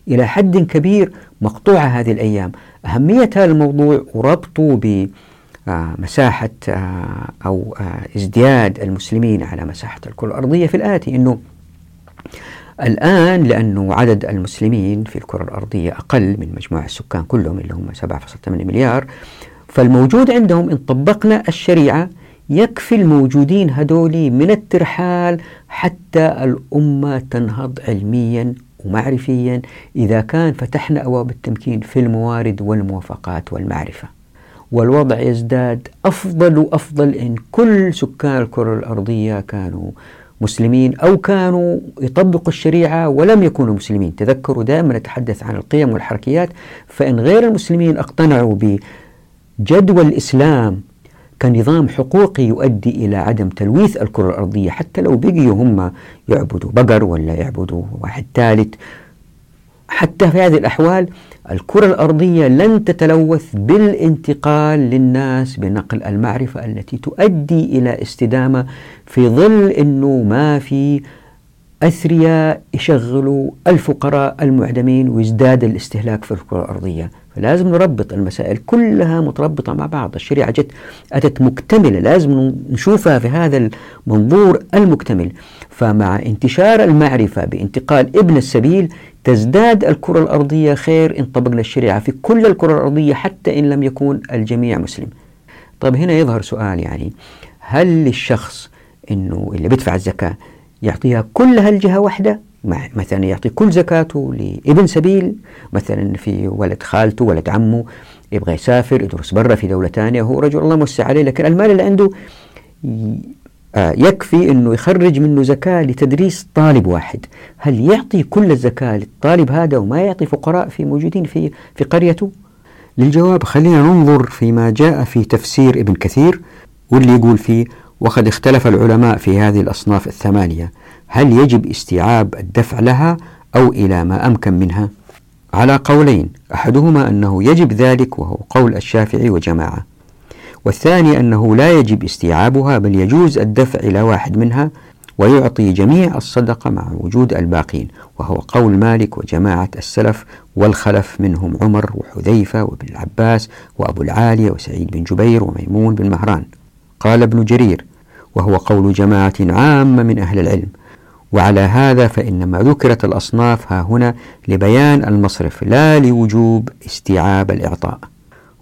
Speaker 1: إلى حد كبير مقطوعة هذه الأيام أهمية هذا الموضوع وربطه ب آه، مساحة آه، أو آه، ازدياد المسلمين على مساحة الكرة الأرضية في الآتي أنه الآن لأنه عدد المسلمين في الكرة الأرضية أقل من مجموع السكان كلهم اللي هم 7.8 مليار فالموجود عندهم إن طبقنا الشريعة يكفي الموجودين هدولي من الترحال حتى الأمة تنهض علميا ومعرفيا إذا كان فتحنا أبواب التمكين في الموارد والموافقات والمعرفة والوضع يزداد أفضل وأفضل إن كل سكان الكرة الأرضية كانوا مسلمين أو كانوا يطبقوا الشريعة ولم يكونوا مسلمين تذكروا دائما نتحدث عن القيم والحركيات فإن غير المسلمين اقتنعوا بجدوى الإسلام كنظام حقوقي يؤدي إلى عدم تلويث الكرة الأرضية حتى لو بقيوا هم يعبدوا بقر ولا يعبدوا واحد ثالث حتى في هذه الأحوال الكرة الأرضية لن تتلوث بالانتقال للناس بنقل المعرفة التي تؤدي إلى استدامة في ظل أنه ما في أثرياء يشغلوا الفقراء المعدمين ويزداد الاستهلاك في الكرة الأرضية فلازم نربط المسائل كلها متربطة مع بعض الشريعة جت أتت مكتملة لازم نشوفها في هذا المنظور المكتمل فمع انتشار المعرفة بانتقال ابن السبيل تزداد الكرة الأرضية خير إن طبقنا الشريعة في كل الكرة الأرضية حتى إن لم يكون الجميع مسلم طيب هنا يظهر سؤال يعني هل للشخص انه اللي بيدفع الزكاه يعطيها كلها لجهه واحده مثلا يعطي كل زكاته لابن سبيل مثلا في ولد خالته ولد عمه يبغى يسافر يدرس برا في دولة ثانية هو رجل الله موسع عليه لكن المال اللي عنده آه، يكفي أنه يخرج منه زكاة لتدريس طالب واحد هل يعطي كل الزكاة للطالب هذا وما يعطي فقراء في موجودين في, في قريته للجواب خلينا ننظر فيما جاء في تفسير ابن كثير واللي يقول فيه وقد اختلف العلماء في هذه الأصناف الثمانية هل يجب استيعاب الدفع لها أو إلى ما أمكن منها على قولين أحدهما أنه يجب ذلك وهو قول الشافعي وجماعة والثاني أنه لا يجب استيعابها بل يجوز الدفع إلى واحد منها ويعطي جميع الصدقة مع وجود الباقين وهو قول مالك وجماعة السلف والخلف منهم عمر وحذيفة وابن العباس وأبو العالية وسعيد بن جبير وميمون بن مهران قال ابن جرير وهو قول جماعة عامة من أهل العلم وعلى هذا فإنما ذكرت الأصناف ها هنا لبيان المصرف لا لوجوب استيعاب الإعطاء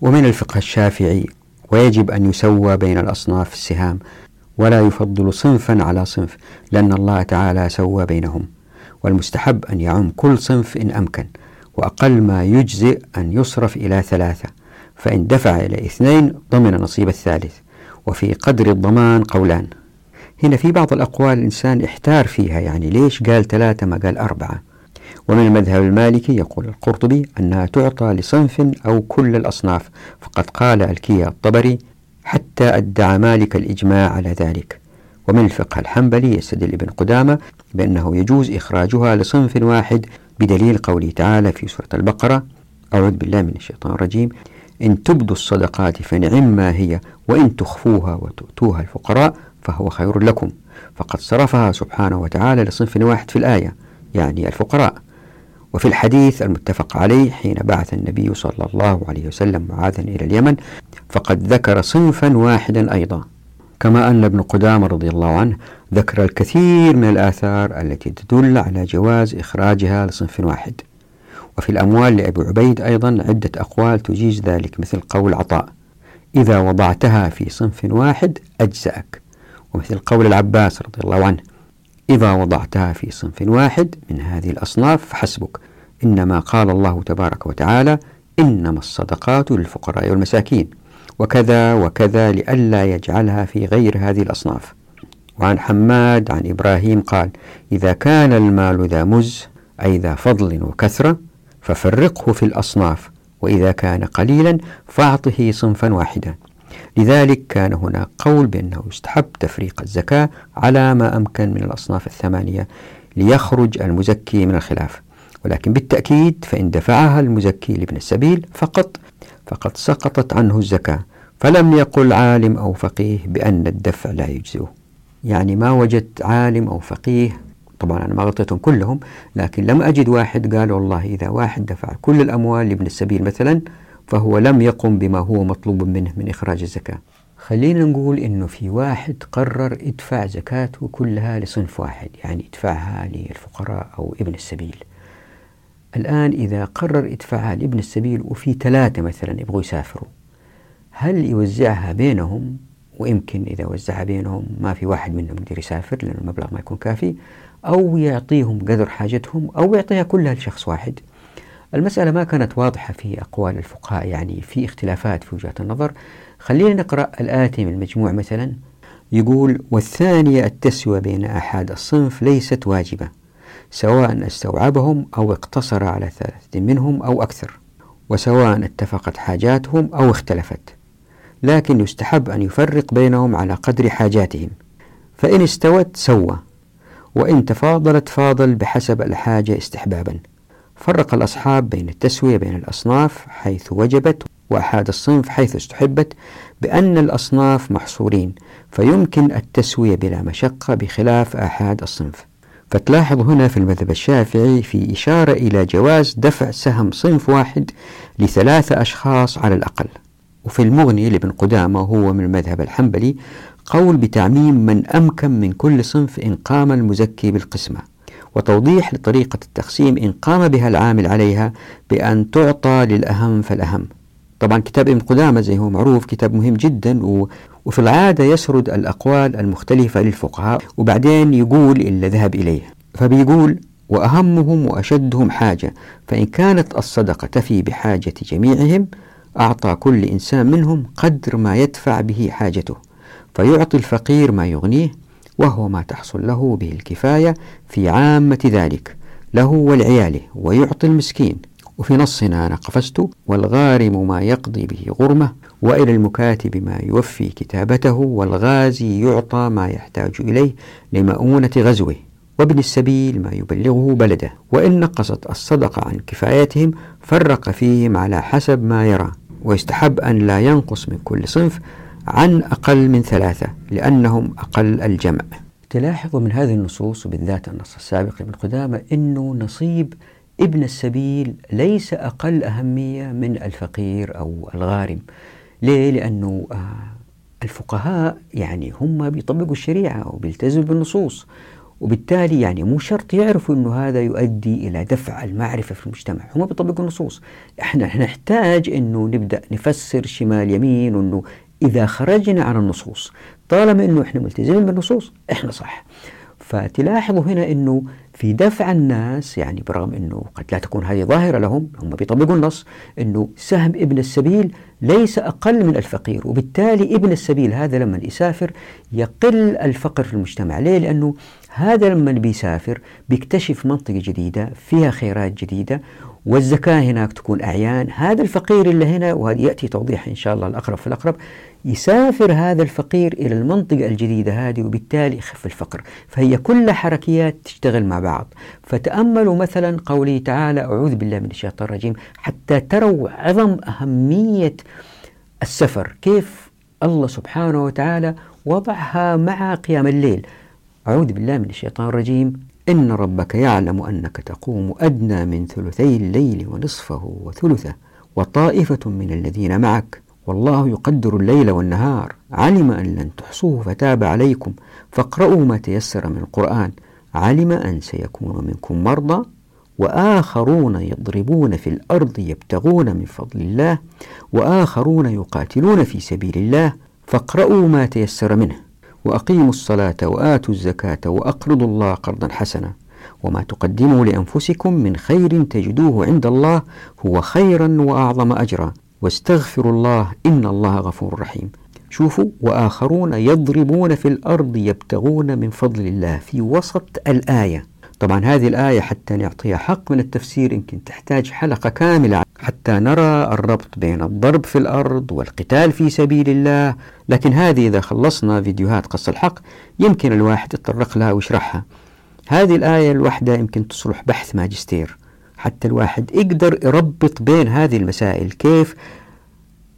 Speaker 1: ومن الفقه الشافعي ويجب أن يسوى بين الأصناف السهام ولا يفضل صنفا على صنف لأن الله تعالى سوى بينهم والمستحب أن يعم كل صنف إن أمكن وأقل ما يجزئ أن يصرف إلى ثلاثة فإن دفع إلى اثنين ضمن نصيب الثالث وفي قدر الضمان قولان هنا في بعض الأقوال الإنسان احتار فيها يعني ليش قال ثلاثة ما قال أربعة ومن المذهب المالكي يقول القرطبي أنها تعطى لصنف أو كل الأصناف فقد قال الكيا الطبري حتى أدعى مالك الإجماع على ذلك ومن الفقه الحنبلي يستدل ابن قدامة بأنه يجوز إخراجها لصنف واحد بدليل قوله تعالى في سورة البقرة أعوذ بالله من الشيطان الرجيم إن تبدوا الصدقات ما هي وإن تخفوها وتؤتوها الفقراء فهو خير لكم فقد صرفها سبحانه وتعالى لصنف واحد في الآية يعني الفقراء وفي الحديث المتفق عليه حين بعث النبي صلى الله عليه وسلم معاذا إلى اليمن فقد ذكر صنفا واحدا أيضا كما أن ابن قدامة رضي الله عنه ذكر الكثير من الآثار التي تدل على جواز إخراجها لصنف واحد وفي الأموال لأبي عبيد أيضا عدة أقوال تجيز ذلك مثل قول عطاء إذا وضعتها في صنف واحد أجزأك ومثل قول العباس رضي الله عنه إذا وضعتها في صنف واحد من هذه الأصناف فحسبك إنما قال الله تبارك وتعالى إنما الصدقات للفقراء والمساكين وكذا وكذا لئلا يجعلها في غير هذه الأصناف وعن حماد عن إبراهيم قال إذا كان المال ذا مز أي ذا فضل وكثرة ففرقه في الأصناف وإذا كان قليلا فأعطه صنفا واحدا لذلك كان هناك قول بأنه يستحب تفريق الزكاة على ما أمكن من الأصناف الثمانية ليخرج المزكي من الخلاف ولكن بالتأكيد فإن دفعها المزكي لابن السبيل فقط فقد سقطت عنه الزكاة فلم يقل عالم أو فقيه بأن الدفع لا يجزئه يعني ما وجدت عالم أو فقيه طبعا أنا ما غطيتهم كلهم لكن لم أجد واحد قال والله إذا واحد دفع كل الأموال لابن السبيل مثلا فهو لم يقم بما هو مطلوب منه من إخراج الزكاة خلينا نقول أنه في واحد قرر يدفع زكاته كلها لصنف واحد يعني يدفعها للفقراء أو ابن السبيل الآن إذا قرر يدفعها لابن السبيل وفي ثلاثة مثلا يبغوا يسافروا هل يوزعها بينهم ويمكن إذا وزعها بينهم ما في واحد منهم يقدر يسافر لأن المبلغ ما يكون كافي أو يعطيهم قدر حاجتهم أو يعطيها كلها لشخص واحد المسألة ما كانت واضحة في أقوال الفقهاء يعني في اختلافات في وجهة النظر خلينا نقرأ الآتي من المجموع مثلا يقول والثانية التسوية بين أحد الصنف ليست واجبة سواء استوعبهم أو اقتصر على ثلاثة منهم أو أكثر وسواء اتفقت حاجاتهم أو اختلفت لكن يستحب أن يفرق بينهم على قدر حاجاتهم فإن استوت سوى وإن تفاضلت فاضل بحسب الحاجة استحبابا فرق الأصحاب بين التسوية بين الأصناف حيث وجبت وأحاد الصنف حيث استحبت بأن الأصناف محصورين فيمكن التسوية بلا مشقة بخلاف آحاد الصنف فتلاحظ هنا في المذهب الشافعي في إشارة إلى جواز دفع سهم صنف واحد لثلاثة أشخاص على الأقل وفي المغني لابن قدامة هو من المذهب الحنبلي قول بتعميم من أمكن من كل صنف إن قام المزكي بالقسمة وتوضيح لطريقة التقسيم إن قام بها العامل عليها بأن تعطى للأهم فالأهم طبعا كتاب ابن قدامة زي هو معروف كتاب مهم جدا و وفي العادة يسرد الأقوال المختلفة للفقهاء وبعدين يقول اللي ذهب إليه فبيقول وأهمهم وأشدهم حاجة فإن كانت الصدقة تفي بحاجة جميعهم أعطى كل إنسان منهم قدر ما يدفع به حاجته فيعطي الفقير ما يغنيه وهو ما تحصل له به الكفاية في عامة ذلك له ولعياله ويعطي المسكين وفي نصنا أنا قفزت والغارم ما يقضي به غرمة وإلى المكاتب ما يوفي كتابته والغازي يعطى ما يحتاج إليه لمؤونة غزوه وابن السبيل ما يبلغه بلده وإن نقصت الصدقة عن كفايتهم فرق فيهم على حسب ما يرى ويستحب أن لا ينقص من كل صنف عن أقل من ثلاثة لأنهم أقل الجمع تلاحظ من هذه النصوص وبالذات النص السابق لابن قدامة أنه نصيب ابن السبيل ليس أقل أهمية من الفقير أو الغارم ليه؟ لأنه آه، الفقهاء يعني هم بيطبقوا الشريعة وبيلتزموا بالنصوص وبالتالي يعني مو شرط يعرفوا انه هذا يؤدي الى دفع المعرفه في المجتمع، هم بيطبقوا النصوص، احنا نحتاج انه نبدا نفسر شمال يمين وانه إذا خرجنا عن النصوص طالما أنه إحنا ملتزمين بالنصوص إحنا صح فتلاحظوا هنا أنه في دفع الناس يعني برغم أنه قد لا تكون هذه ظاهرة لهم هم بيطبقوا النص أنه سهم ابن السبيل ليس أقل من الفقير وبالتالي ابن السبيل هذا لما يسافر يقل الفقر في المجتمع ليه؟ لأنه هذا لما بيسافر بيكتشف منطقة جديدة فيها خيرات جديدة والزكاة هناك تكون أعيان هذا الفقير اللي هنا وهذا يأتي توضيح إن شاء الله الأقرب في الأقرب يسافر هذا الفقير إلى المنطقة الجديدة هذه وبالتالي يخف الفقر فهي كلها حركيات تشتغل مع بعض فتأملوا مثلا قوله تعالى أعوذ بالله من الشيطان الرجيم حتى تروا عظم أهمية السفر كيف الله سبحانه وتعالى وضعها مع قيام الليل أعوذ بالله من الشيطان الرجيم إن ربك يعلم أنك تقوم أدنى من ثلثي الليل ونصفه وثلثه وطائفة من الذين معك والله يقدر الليل والنهار علم أن لن تحصوه فتاب عليكم فاقرؤوا ما تيسر من القرآن علم أن سيكون منكم مرضى وآخرون يضربون في الأرض يبتغون من فضل الله وآخرون يقاتلون في سبيل الله فاقرؤوا ما تيسر منه وأقيموا الصلاة وآتوا الزكاة وأقرضوا الله قرضا حسنا وما تقدموا لأنفسكم من خير تجدوه عند الله هو خيرا وأعظم أجرا واستغفروا الله إن الله غفور رحيم شوفوا وآخرون يضربون في الأرض يبتغون من فضل الله في وسط الآية طبعا هذه الآية حتى نعطيها حق من التفسير يمكن تحتاج حلقة كاملة حتى نرى الربط بين الضرب في الأرض والقتال في سبيل الله لكن هذه إذا خلصنا فيديوهات قص الحق يمكن الواحد يتطرق لها ويشرحها هذه الآية الواحدة يمكن تصلح بحث ماجستير حتى الواحد يقدر يربط بين هذه المسائل كيف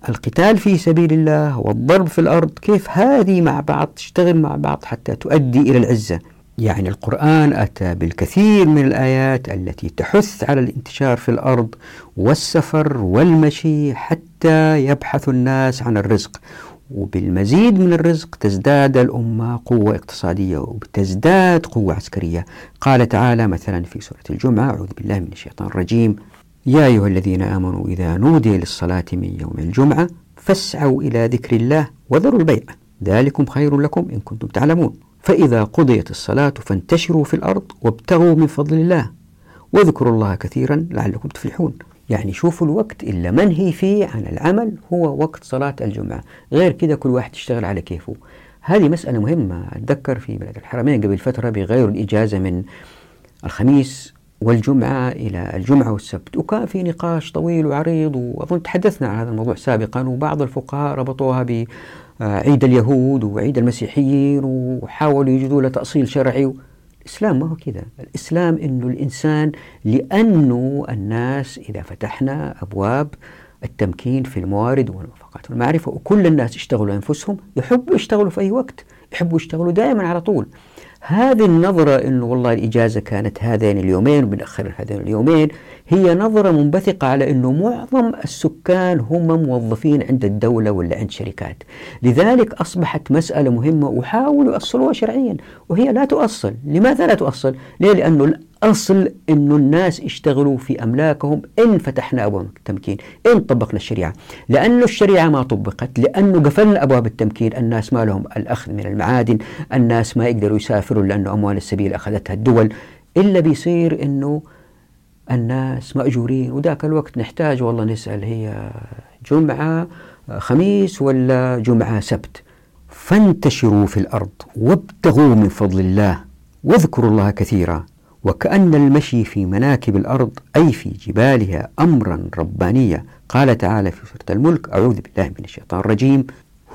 Speaker 1: القتال في سبيل الله والضرب في الأرض كيف هذه مع بعض تشتغل مع بعض حتى تؤدي إلى العزة يعني القرآن أتى بالكثير من الآيات التي تحث على الانتشار في الأرض والسفر والمشي حتى يبحث الناس عن الرزق وبالمزيد من الرزق تزداد الأمة قوة اقتصادية وتزداد قوة عسكرية قال تعالى مثلا في سورة الجمعة أعوذ بالله من الشيطان الرجيم يا أيها الذين آمنوا إذا نودي للصلاة من يوم الجمعة فاسعوا إلى ذكر الله وذروا البيع ذلكم خير لكم إن كنتم تعلمون فإذا قضيت الصلاة فانتشروا في الأرض وابتغوا من فضل الله واذكروا الله كثيرا لعلكم تفلحون يعني شوفوا الوقت اللي منهي فيه عن العمل هو وقت صلاة الجمعة غير كده كل واحد يشتغل على كيفه هذه مسألة مهمة أتذكر في بلد الحرمين قبل فترة بيغيروا الإجازة من الخميس والجمعة إلى الجمعة والسبت وكان في نقاش طويل وعريض وأظن تحدثنا عن هذا الموضوع سابقا وبعض الفقهاء ربطوها ب عيد اليهود وعيد المسيحيين وحاولوا يجدوا له تأصيل شرعي الإسلام ما هو كذا الإسلام أنه الإنسان لأنه الناس إذا فتحنا أبواب التمكين في الموارد والموافقات والمعرفة وكل الناس يشتغلوا أنفسهم يحبوا يشتغلوا في أي وقت يحبوا يشتغلوا دائما على طول هذه النظرة أن والله الإجازة كانت هذين اليومين وبنأخر هذين اليومين هي نظرة منبثقة على أنه معظم السكان هم موظفين عند الدولة ولا عند شركات لذلك أصبحت مسألة مهمة وحاولوا يؤصلوها شرعيا وهي لا تؤصل لماذا لا تؤصل؟ ليه؟ لأنه الأصل أنه الناس يشتغلوا في أملاكهم إن فتحنا أبواب التمكين إن طبقنا الشريعة لأن الشريعة ما طبقت لأنه قفلنا أبواب التمكين الناس ما لهم الأخذ من المعادن الناس ما يقدروا يسافروا لأنه أموال السبيل أخذتها الدول إلا بيصير أنه الناس مأجورين وذاك الوقت نحتاج والله نسأل هي جمعة خميس ولا جمعة سبت فانتشروا في الأرض وابتغوا من فضل الله واذكروا الله كثيرا وكأن المشي في مناكب الأرض أي في جبالها أمرا ربانية قال تعالى في سورة الملك أعوذ بالله من الشيطان الرجيم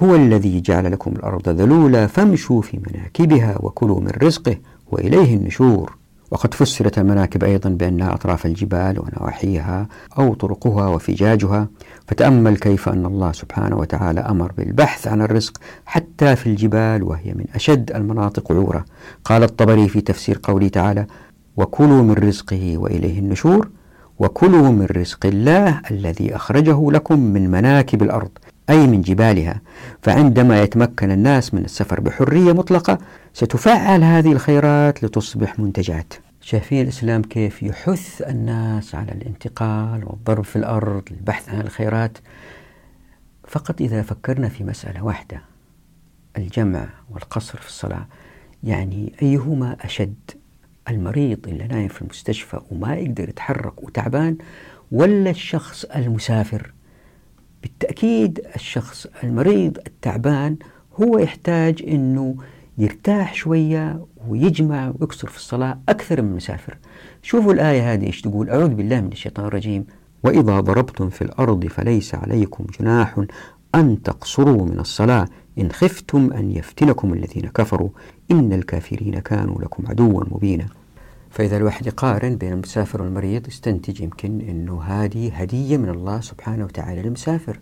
Speaker 1: هو الذي جعل لكم الأرض ذلولا فامشوا في مناكبها وكلوا من رزقه وإليه النشور وقد فسرت المناكب أيضا بأنها أطراف الجبال ونواحيها أو طرقها وفجاجها فتأمل كيف أن الله سبحانه وتعالى أمر بالبحث عن الرزق حتى في الجبال وهي من أشد المناطق عورة قال الطبري في تفسير قوله تعالى وكلوا من رزقه وإليه النشور وكلوا من رزق الله الذي أخرجه لكم من مناكب الأرض أي من جبالها فعندما يتمكن الناس من السفر بحرية مطلقة ستفعل هذه الخيرات لتصبح منتجات شايفين الإسلام كيف يحث الناس على الانتقال والضرب في الأرض للبحث عن الخيرات فقط إذا فكرنا في مسألة واحدة الجمع والقصر في الصلاة يعني أيهما أشد المريض اللي نايم في المستشفى وما يقدر يتحرك وتعبان ولا الشخص المسافر بالتأكيد الشخص المريض التعبان هو يحتاج أنه يرتاح شوية ويجمع ويكسر في الصلاة أكثر من المسافر شوفوا الآية هذه إيش تقول أعوذ بالله من الشيطان الرجيم وإذا ضربتم في الأرض فليس عليكم جناح أن تقصروا من الصلاة إن خفتم أن يفتنكم الذين كفروا إن الكافرين كانوا لكم عدوا مبينا فإذا الواحد يقارن بين المسافر والمريض يستنتج يمكن أنه هذه هدية من الله سبحانه وتعالى للمسافر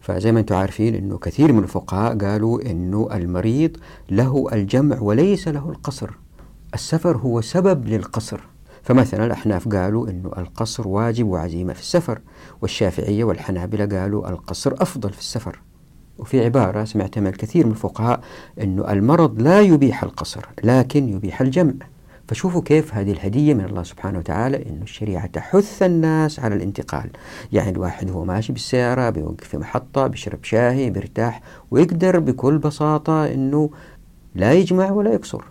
Speaker 1: فزي ما أنتم عارفين أنه كثير من الفقهاء قالوا أنه المريض له الجمع وليس له القصر السفر هو سبب للقصر فمثلا الأحناف قالوا أنه القصر واجب وعزيمة في السفر والشافعية والحنابلة قالوا القصر أفضل في السفر وفي عبارة سمعتها من الكثير من الفقهاء أن المرض لا يبيح القصر لكن يبيح الجمع فشوفوا كيف هذه الهدية من الله سبحانه وتعالى أن الشريعة تحث الناس على الانتقال يعني الواحد هو ماشي بالسيارة بيوقف في محطة بيشرب شاهي بيرتاح ويقدر بكل بساطة أنه لا يجمع ولا يقصر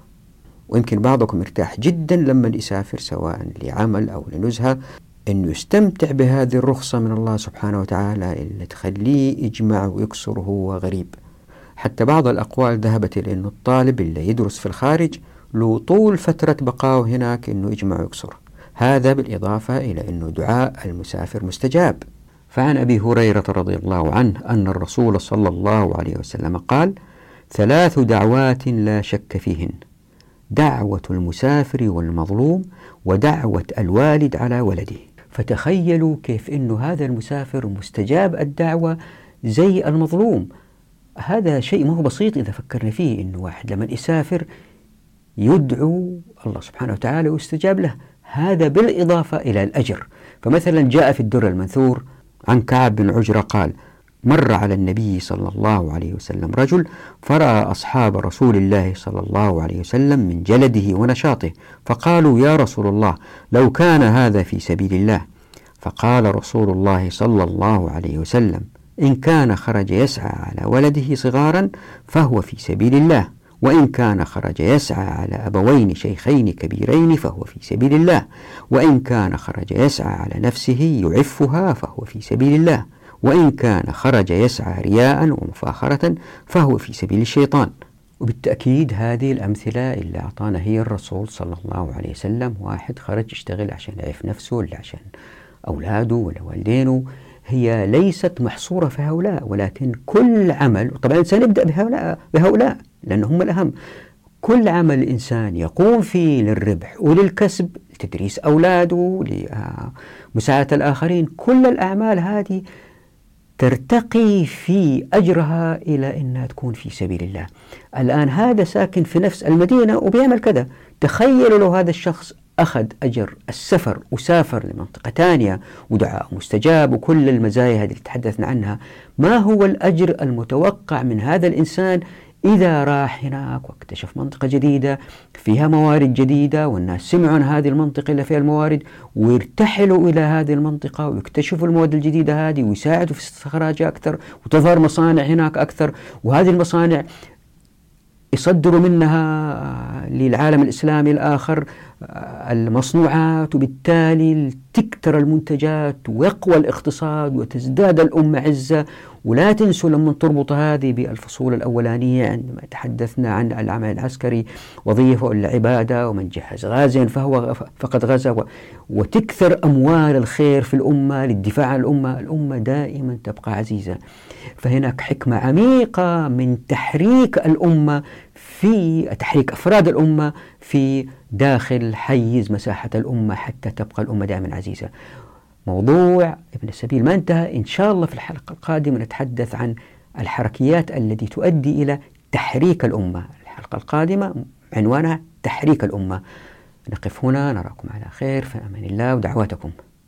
Speaker 1: ويمكن بعضكم يرتاح جدا لما يسافر سواء لعمل أو لنزهة أنه يستمتع بهذه الرخصة من الله سبحانه وتعالى اللي تخليه يجمع ويكسر هو غريب حتى بعض الأقوال ذهبت إلى أنه الطالب اللي يدرس في الخارج له طول فترة بقائه هناك أنه يجمع ويكسر هذا بالإضافة إلى أنه دعاء المسافر مستجاب فعن أبي هريرة رضي الله عنه أن الرسول صلى الله عليه وسلم قال ثلاث دعوات لا شك فيهن دعوة المسافر والمظلوم ودعوة الوالد على ولده فتخيلوا كيف أنه هذا المسافر مستجاب الدعوة زي المظلوم هذا شيء ما هو بسيط إذا فكرنا فيه أنه واحد لما يسافر يدعو الله سبحانه وتعالى ويستجاب له هذا بالإضافة إلى الأجر فمثلا جاء في الدر المنثور عن كعب بن عجرة قال مر على النبي صلى الله عليه وسلم رجل فرأى أصحاب رسول الله صلى الله عليه وسلم من جلده ونشاطه فقالوا يا رسول الله لو كان هذا في سبيل الله فقال رسول الله صلى الله عليه وسلم إن كان خرج يسعى على ولده صغارا فهو في سبيل الله وإن كان خرج يسعى على أبوين شيخين كبيرين فهو في سبيل الله وإن كان خرج يسعى على نفسه يعفها فهو في سبيل الله وإن كان خرج يسعى رياء ومفاخرة فهو في سبيل الشيطان وبالتأكيد هذه الأمثلة اللي أعطانا هي الرسول صلى الله عليه وسلم واحد خرج يشتغل عشان يعرف نفسه ولا عشان أولاده ولا والدينه هي ليست محصورة في هؤلاء ولكن كل عمل طبعا سنبدأ بهؤلاء, بهؤلاء لأن هم الأهم كل عمل الإنسان يقوم فيه للربح وللكسب لتدريس أولاده لمساعدة الآخرين كل الأعمال هذه ترتقي في أجرها إلى أنها تكون في سبيل الله الآن هذا ساكن في نفس المدينة وبيعمل كذا تخيلوا لو هذا الشخص أخذ أجر السفر وسافر لمنطقة ثانية ودعاء مستجاب وكل المزايا هذه اللي تحدثنا عنها ما هو الأجر المتوقع من هذا الإنسان إذا راح هناك واكتشف منطقة جديدة فيها موارد جديدة والناس سمعوا عن هذه المنطقة اللي فيها الموارد ويرتحلوا إلى هذه المنطقة ويكتشفوا المواد الجديدة هذه ويساعدوا في استخراجها أكثر وتظهر مصانع هناك أكثر وهذه المصانع يصدروا منها للعالم الإسلامي الآخر المصنوعات وبالتالي تكثر المنتجات ويقوى الاقتصاد وتزداد الأمة عزة ولا تنسوا لما تربط هذه بالفصول الأولانية عندما تحدثنا عن العمل العسكري وظيفة العبادة ومن جهز غازا فهو فقد غزا وتكثر أموال الخير في الأمة للدفاع عن الأمة الأمة دائما تبقى عزيزة فهناك حكمة عميقة من تحريك الأمة في تحريك أفراد الأمة في داخل حيز مساحة الأمة حتى تبقى الأمة دائما عزيزة موضوع ابن السبيل ما انتهى إن شاء الله في الحلقة القادمة نتحدث عن الحركيات التي تؤدي إلى تحريك الأمة الحلقة القادمة عنوانها تحريك الأمة نقف هنا نراكم على خير في أمان الله ودعواتكم